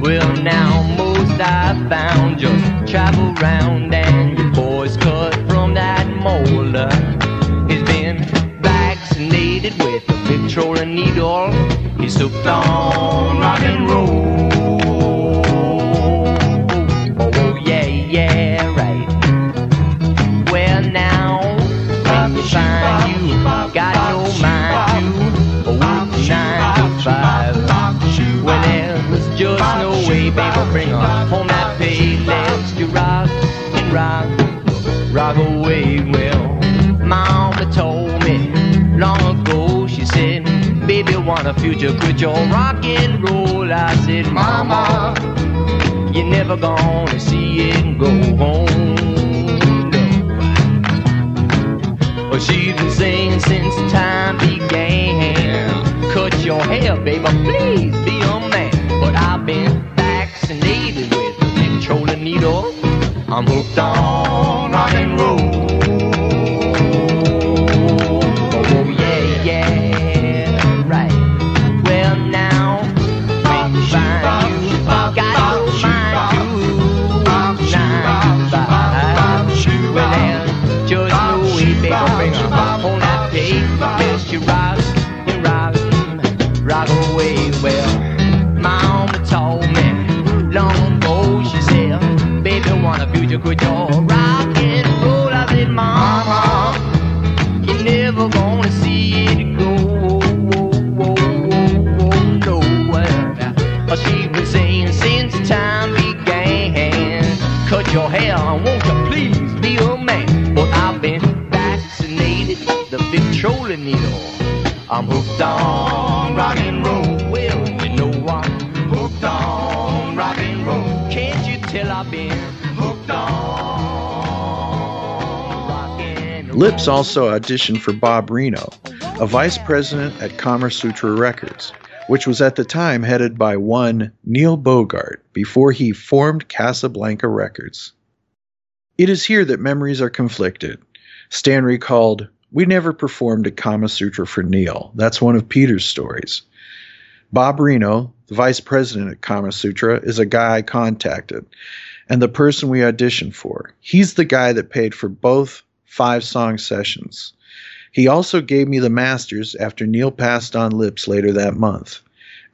Well, now, most I found just travel round and your boy's cut from that mold. He's been vaccinated with a Victrola needle. He's hooked on rock and roll. Baby, bring her home that pay. Let's you rock and rock, rock away. Well, mama told me long ago, she said, baby, want a future, could you rock and roll? I said, mama, you're never gonna see it go home. Well, she's been saying since time began. Cut your hair, baby, please be a man. But I've been I'm hooked on rock and roll. Lips also auditioned for Bob Reno, a vice president at Kama Sutra Records, which was at the time headed by one Neil Bogart before he formed Casablanca Records. It is here that memories are conflicted. Stan recalled, We never performed a Kama Sutra for Neil. That's one of Peter's stories. Bob Reno, the vice president at Kama Sutra, is a guy I contacted and the person we auditioned for. He's the guy that paid for both five song sessions. He also gave me the masters after Neil passed on Lips later that month.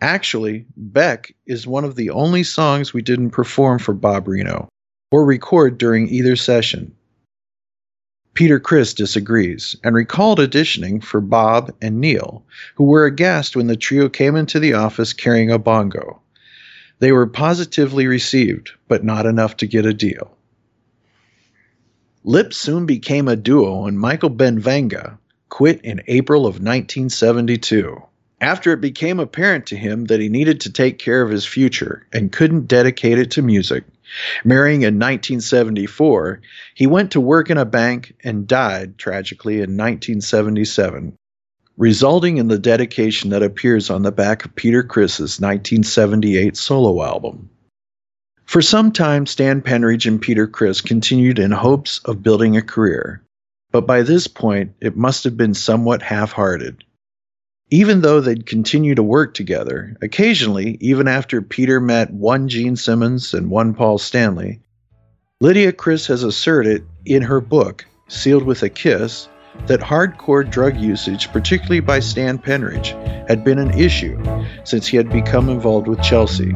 Actually, Beck is one of the only songs we didn't perform for Bob Reno or record during either session. Peter Criss disagrees and recalled auditioning for Bob and Neil, who were aghast when the trio came into the office carrying a bongo. They were positively received, but not enough to get a deal. Lips soon became a duo, and Michael Benvenga quit in April of 1972. After it became apparent to him that he needed to take care of his future and couldn't dedicate it to music, marrying in 1974, he went to work in a bank and died tragically in 1977, resulting in the dedication that appears on the back of Peter Criss's 1978 solo album. For some time, Stan Penridge and Peter Criss continued in hopes of building a career, but by this point it must have been somewhat half hearted. Even though they'd continue to work together, occasionally, even after Peter met one Gene Simmons and one Paul Stanley, Lydia Criss has asserted in her book, Sealed with a Kiss, that hardcore drug usage, particularly by Stan Penridge, had been an issue since he had become involved with Chelsea.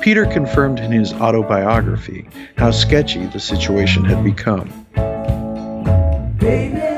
Peter confirmed in his autobiography how sketchy the situation had become. Baby,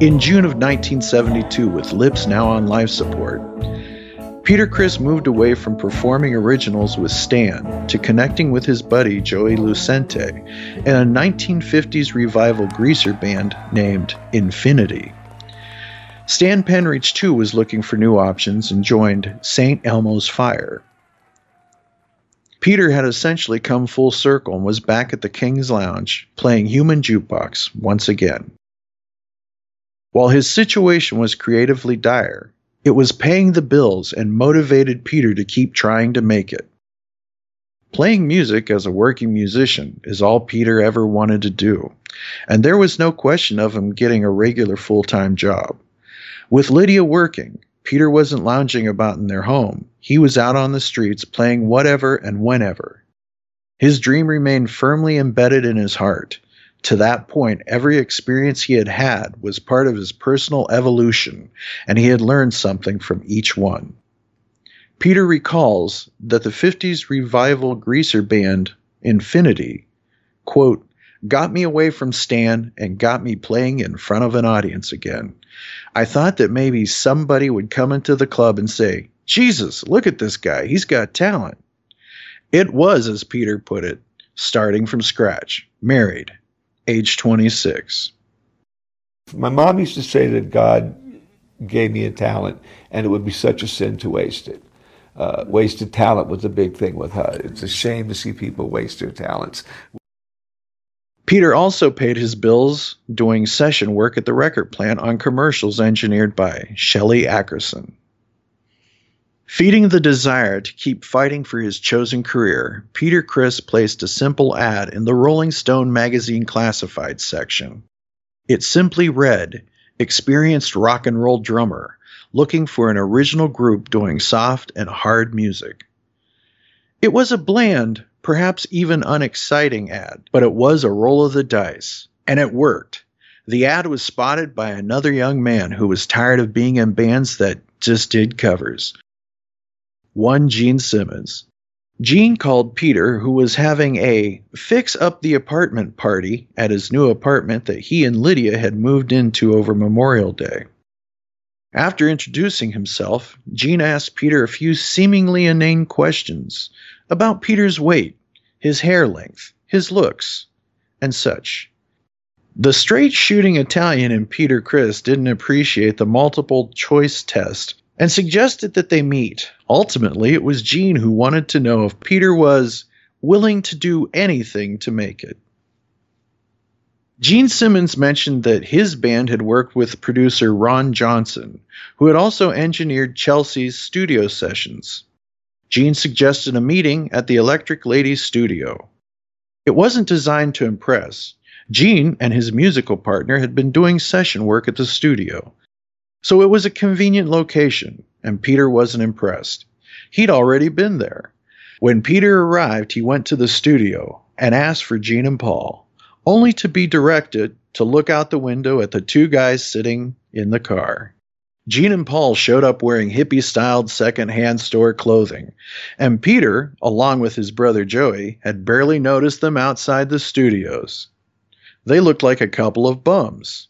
In June of 1972, with Lips now on life support, Peter Criss moved away from performing originals with Stan to connecting with his buddy Joey Lucente in a 1950s revival greaser band named Infinity. Stan Penridge too was looking for new options and joined St. Elmo's Fire. Peter had essentially come full circle and was back at the King's Lounge playing Human Jukebox once again. While his situation was creatively dire, it was paying the bills and motivated Peter to keep trying to make it. Playing music as a working musician is all Peter ever wanted to do, and there was no question of him getting a regular full time job. With Lydia working, Peter wasn't lounging about in their home. He was out on the streets playing whatever and whenever. His dream remained firmly embedded in his heart. To that point, every experience he had had was part of his personal evolution, and he had learned something from each one. Peter recalls that the 50s revival greaser band Infinity, quote, got me away from Stan and got me playing in front of an audience again. I thought that maybe somebody would come into the club and say, Jesus, look at this guy. He's got talent. It was, as Peter put it, starting from scratch, married, age 26. My mom used to say that God gave me a talent and it would be such a sin to waste it. Uh, wasted talent was a big thing with her. It's a shame to see people waste their talents. Peter also paid his bills doing session work at the record plant on commercials engineered by Shelley Ackerson. Feeding the desire to keep fighting for his chosen career, Peter Criss placed a simple ad in the Rolling Stone magazine classified section. It simply read, Experienced rock and roll drummer, looking for an original group doing soft and hard music. It was a bland, perhaps even unexciting ad, but it was a roll of the dice, and it worked. The ad was spotted by another young man who was tired of being in bands that just did covers. One Gene Simmons. Gene called Peter, who was having a fix up the apartment party at his new apartment that he and Lydia had moved into over Memorial Day. After introducing himself, Gene asked Peter a few seemingly inane questions about Peter's weight, his hair length, his looks, and such. The straight shooting Italian in Peter Criss didn't appreciate the multiple choice test and suggested that they meet. Ultimately, it was Gene who wanted to know if Peter was willing to do anything to make it. Gene Simmons mentioned that his band had worked with producer Ron Johnson, who had also engineered Chelsea's studio sessions. Gene suggested a meeting at the Electric Ladies studio. It wasn't designed to impress. Gene and his musical partner had been doing session work at the studio, so it was a convenient location, and Peter wasn't impressed. He'd already been there. When Peter arrived, he went to the studio and asked for Gene and Paul, only to be directed to look out the window at the two guys sitting in the car. Gene and Paul showed up wearing hippie styled second-hand store clothing, and Peter, along with his brother Joey, had barely noticed them outside the studios. They looked like a couple of bums.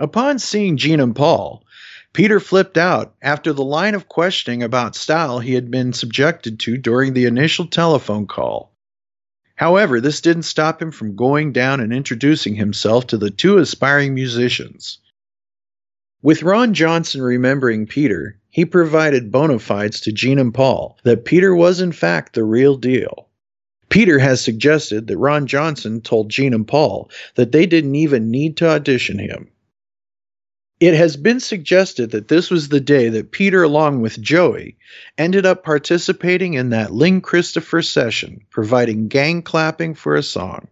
Upon seeing Gene and Paul, Peter flipped out after the line of questioning about style he had been subjected to during the initial telephone call. However, this didn't stop him from going down and introducing himself to the two aspiring musicians. With Ron Johnson remembering Peter, he provided bona fides to Gene and Paul that Peter was in fact the real deal. Peter has suggested that Ron Johnson told Gene and Paul that they didn't even need to audition him. It has been suggested that this was the day that Peter, along with Joey, ended up participating in that Lyn Christopher session, providing gang clapping for a song.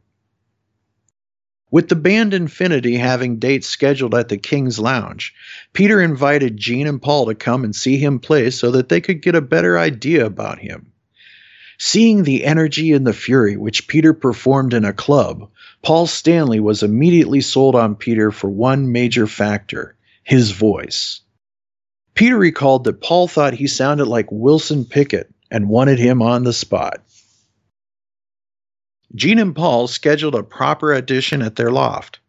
With the band Infinity having dates scheduled at the King's Lounge, Peter invited Gene and Paul to come and see him play so that they could get a better idea about him. Seeing the energy and the fury which Peter performed in a club, Paul Stanley was immediately sold on Peter for one major factor his voice. Peter recalled that Paul thought he sounded like Wilson Pickett and wanted him on the spot. Gene and Paul scheduled a proper audition at their loft.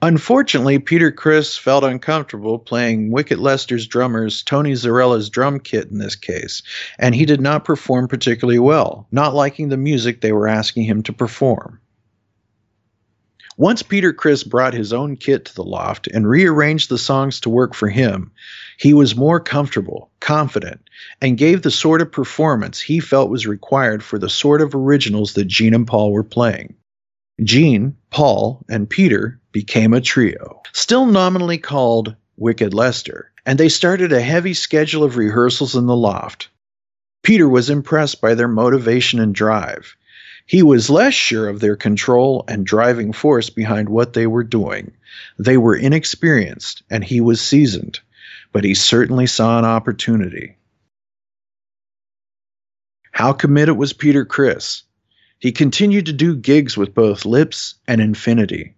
Unfortunately, Peter Criss felt uncomfortable playing Wicked Lester's drummer's Tony Zarrella's drum kit in this case, and he did not perform particularly well, not liking the music they were asking him to perform. Once Peter Criss brought his own kit to the loft and rearranged the songs to work for him, he was more comfortable, confident, and gave the sort of performance he felt was required for the sort of originals that Gene and Paul were playing. Gene, Paul, and Peter became a trio, still nominally called Wicked Lester, and they started a heavy schedule of rehearsals in the loft. Peter was impressed by their motivation and drive. He was less sure of their control and driving force behind what they were doing. They were inexperienced, and he was seasoned, but he certainly saw an opportunity. How committed was Peter Criss? He continued to do gigs with both Lips and Infinity.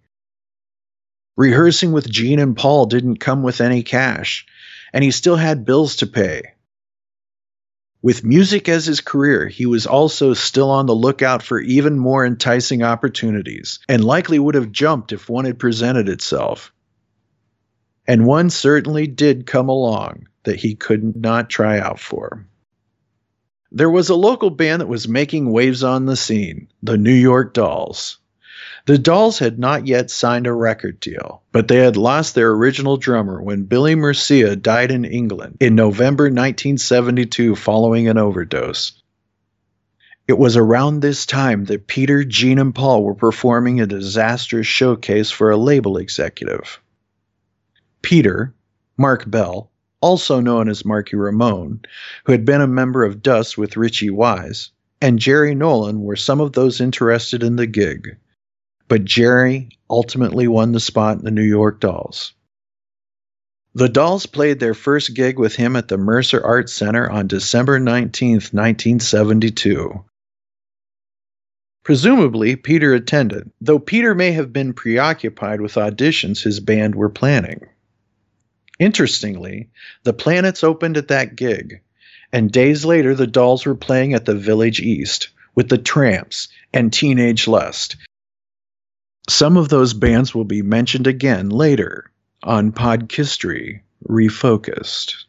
Rehearsing with Gene and Paul didn't come with any cash, and he still had bills to pay. With music as his career, he was also still on the lookout for even more enticing opportunities, and likely would have jumped if one had presented itself. And one certainly did come along that he could not try out for. There was a local band that was making waves on the scene, the New York Dolls. The Dolls had not yet signed a record deal, but they had lost their original drummer when Billy Murcia died in England in November 1972 following an overdose. It was around this time that Peter, Gene, and Paul were performing a disastrous showcase for a label executive. Peter, Mark Bell, also known as Marky Ramone, who had been a member of Dust with Richie Wise, and Jerry Nolan were some of those interested in the gig. But Jerry ultimately won the spot in the New York Dolls. The Dolls played their first gig with him at the Mercer Arts Center on December 19, 1972. Presumably, Peter attended, though Peter may have been preoccupied with auditions his band were planning. Interestingly, the Planets opened at that gig, and days later the Dolls were playing at the Village East with the Tramps and Teenage Lust. Some of those bands will be mentioned again later on Podkistory Refocused.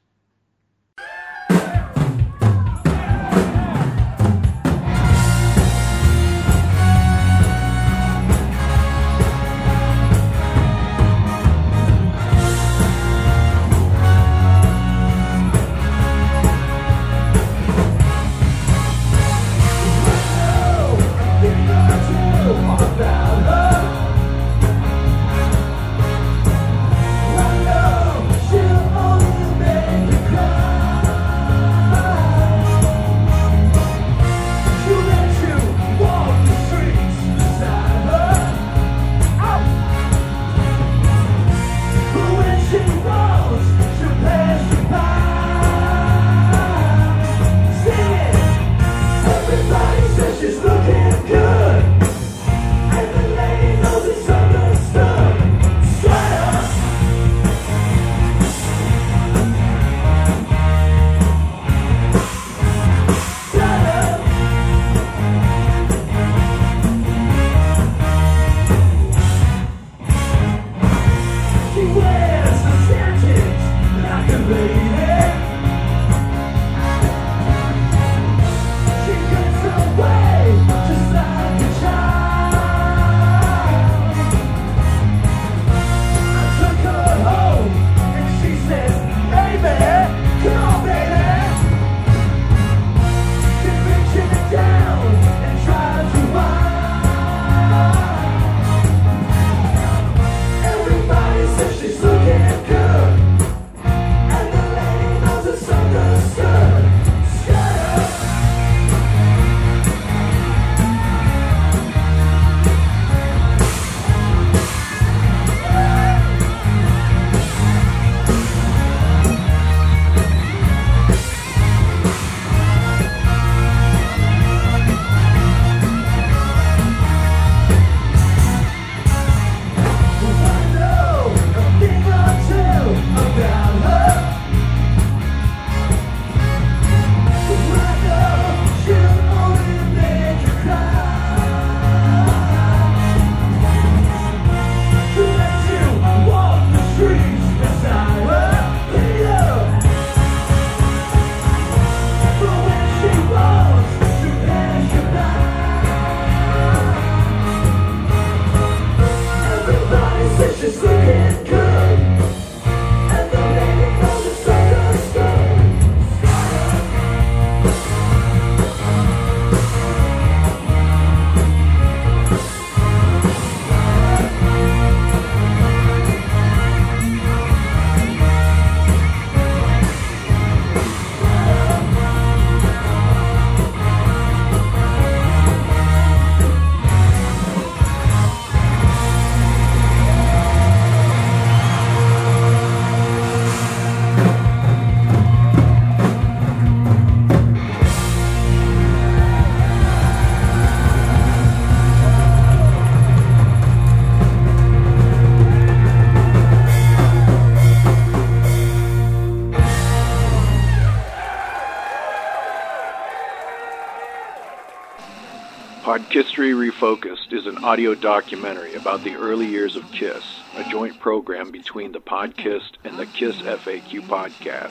Audio documentary about the early years of KISS, a joint program between the Podkist and the KISS FAQ podcast.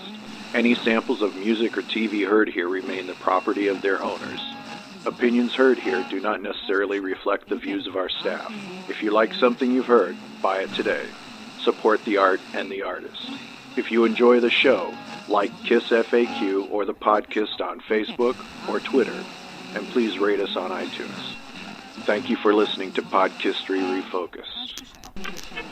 Any samples of music or TV heard here remain the property of their owners. Opinions heard here do not necessarily reflect the views of our staff. If you like something you've heard, buy it today. Support the art and the artist. If you enjoy the show, like KISS FAQ or the Podkist on Facebook or Twitter, and please rate us on iTunes. Thank you for listening to Podkistory Refocused.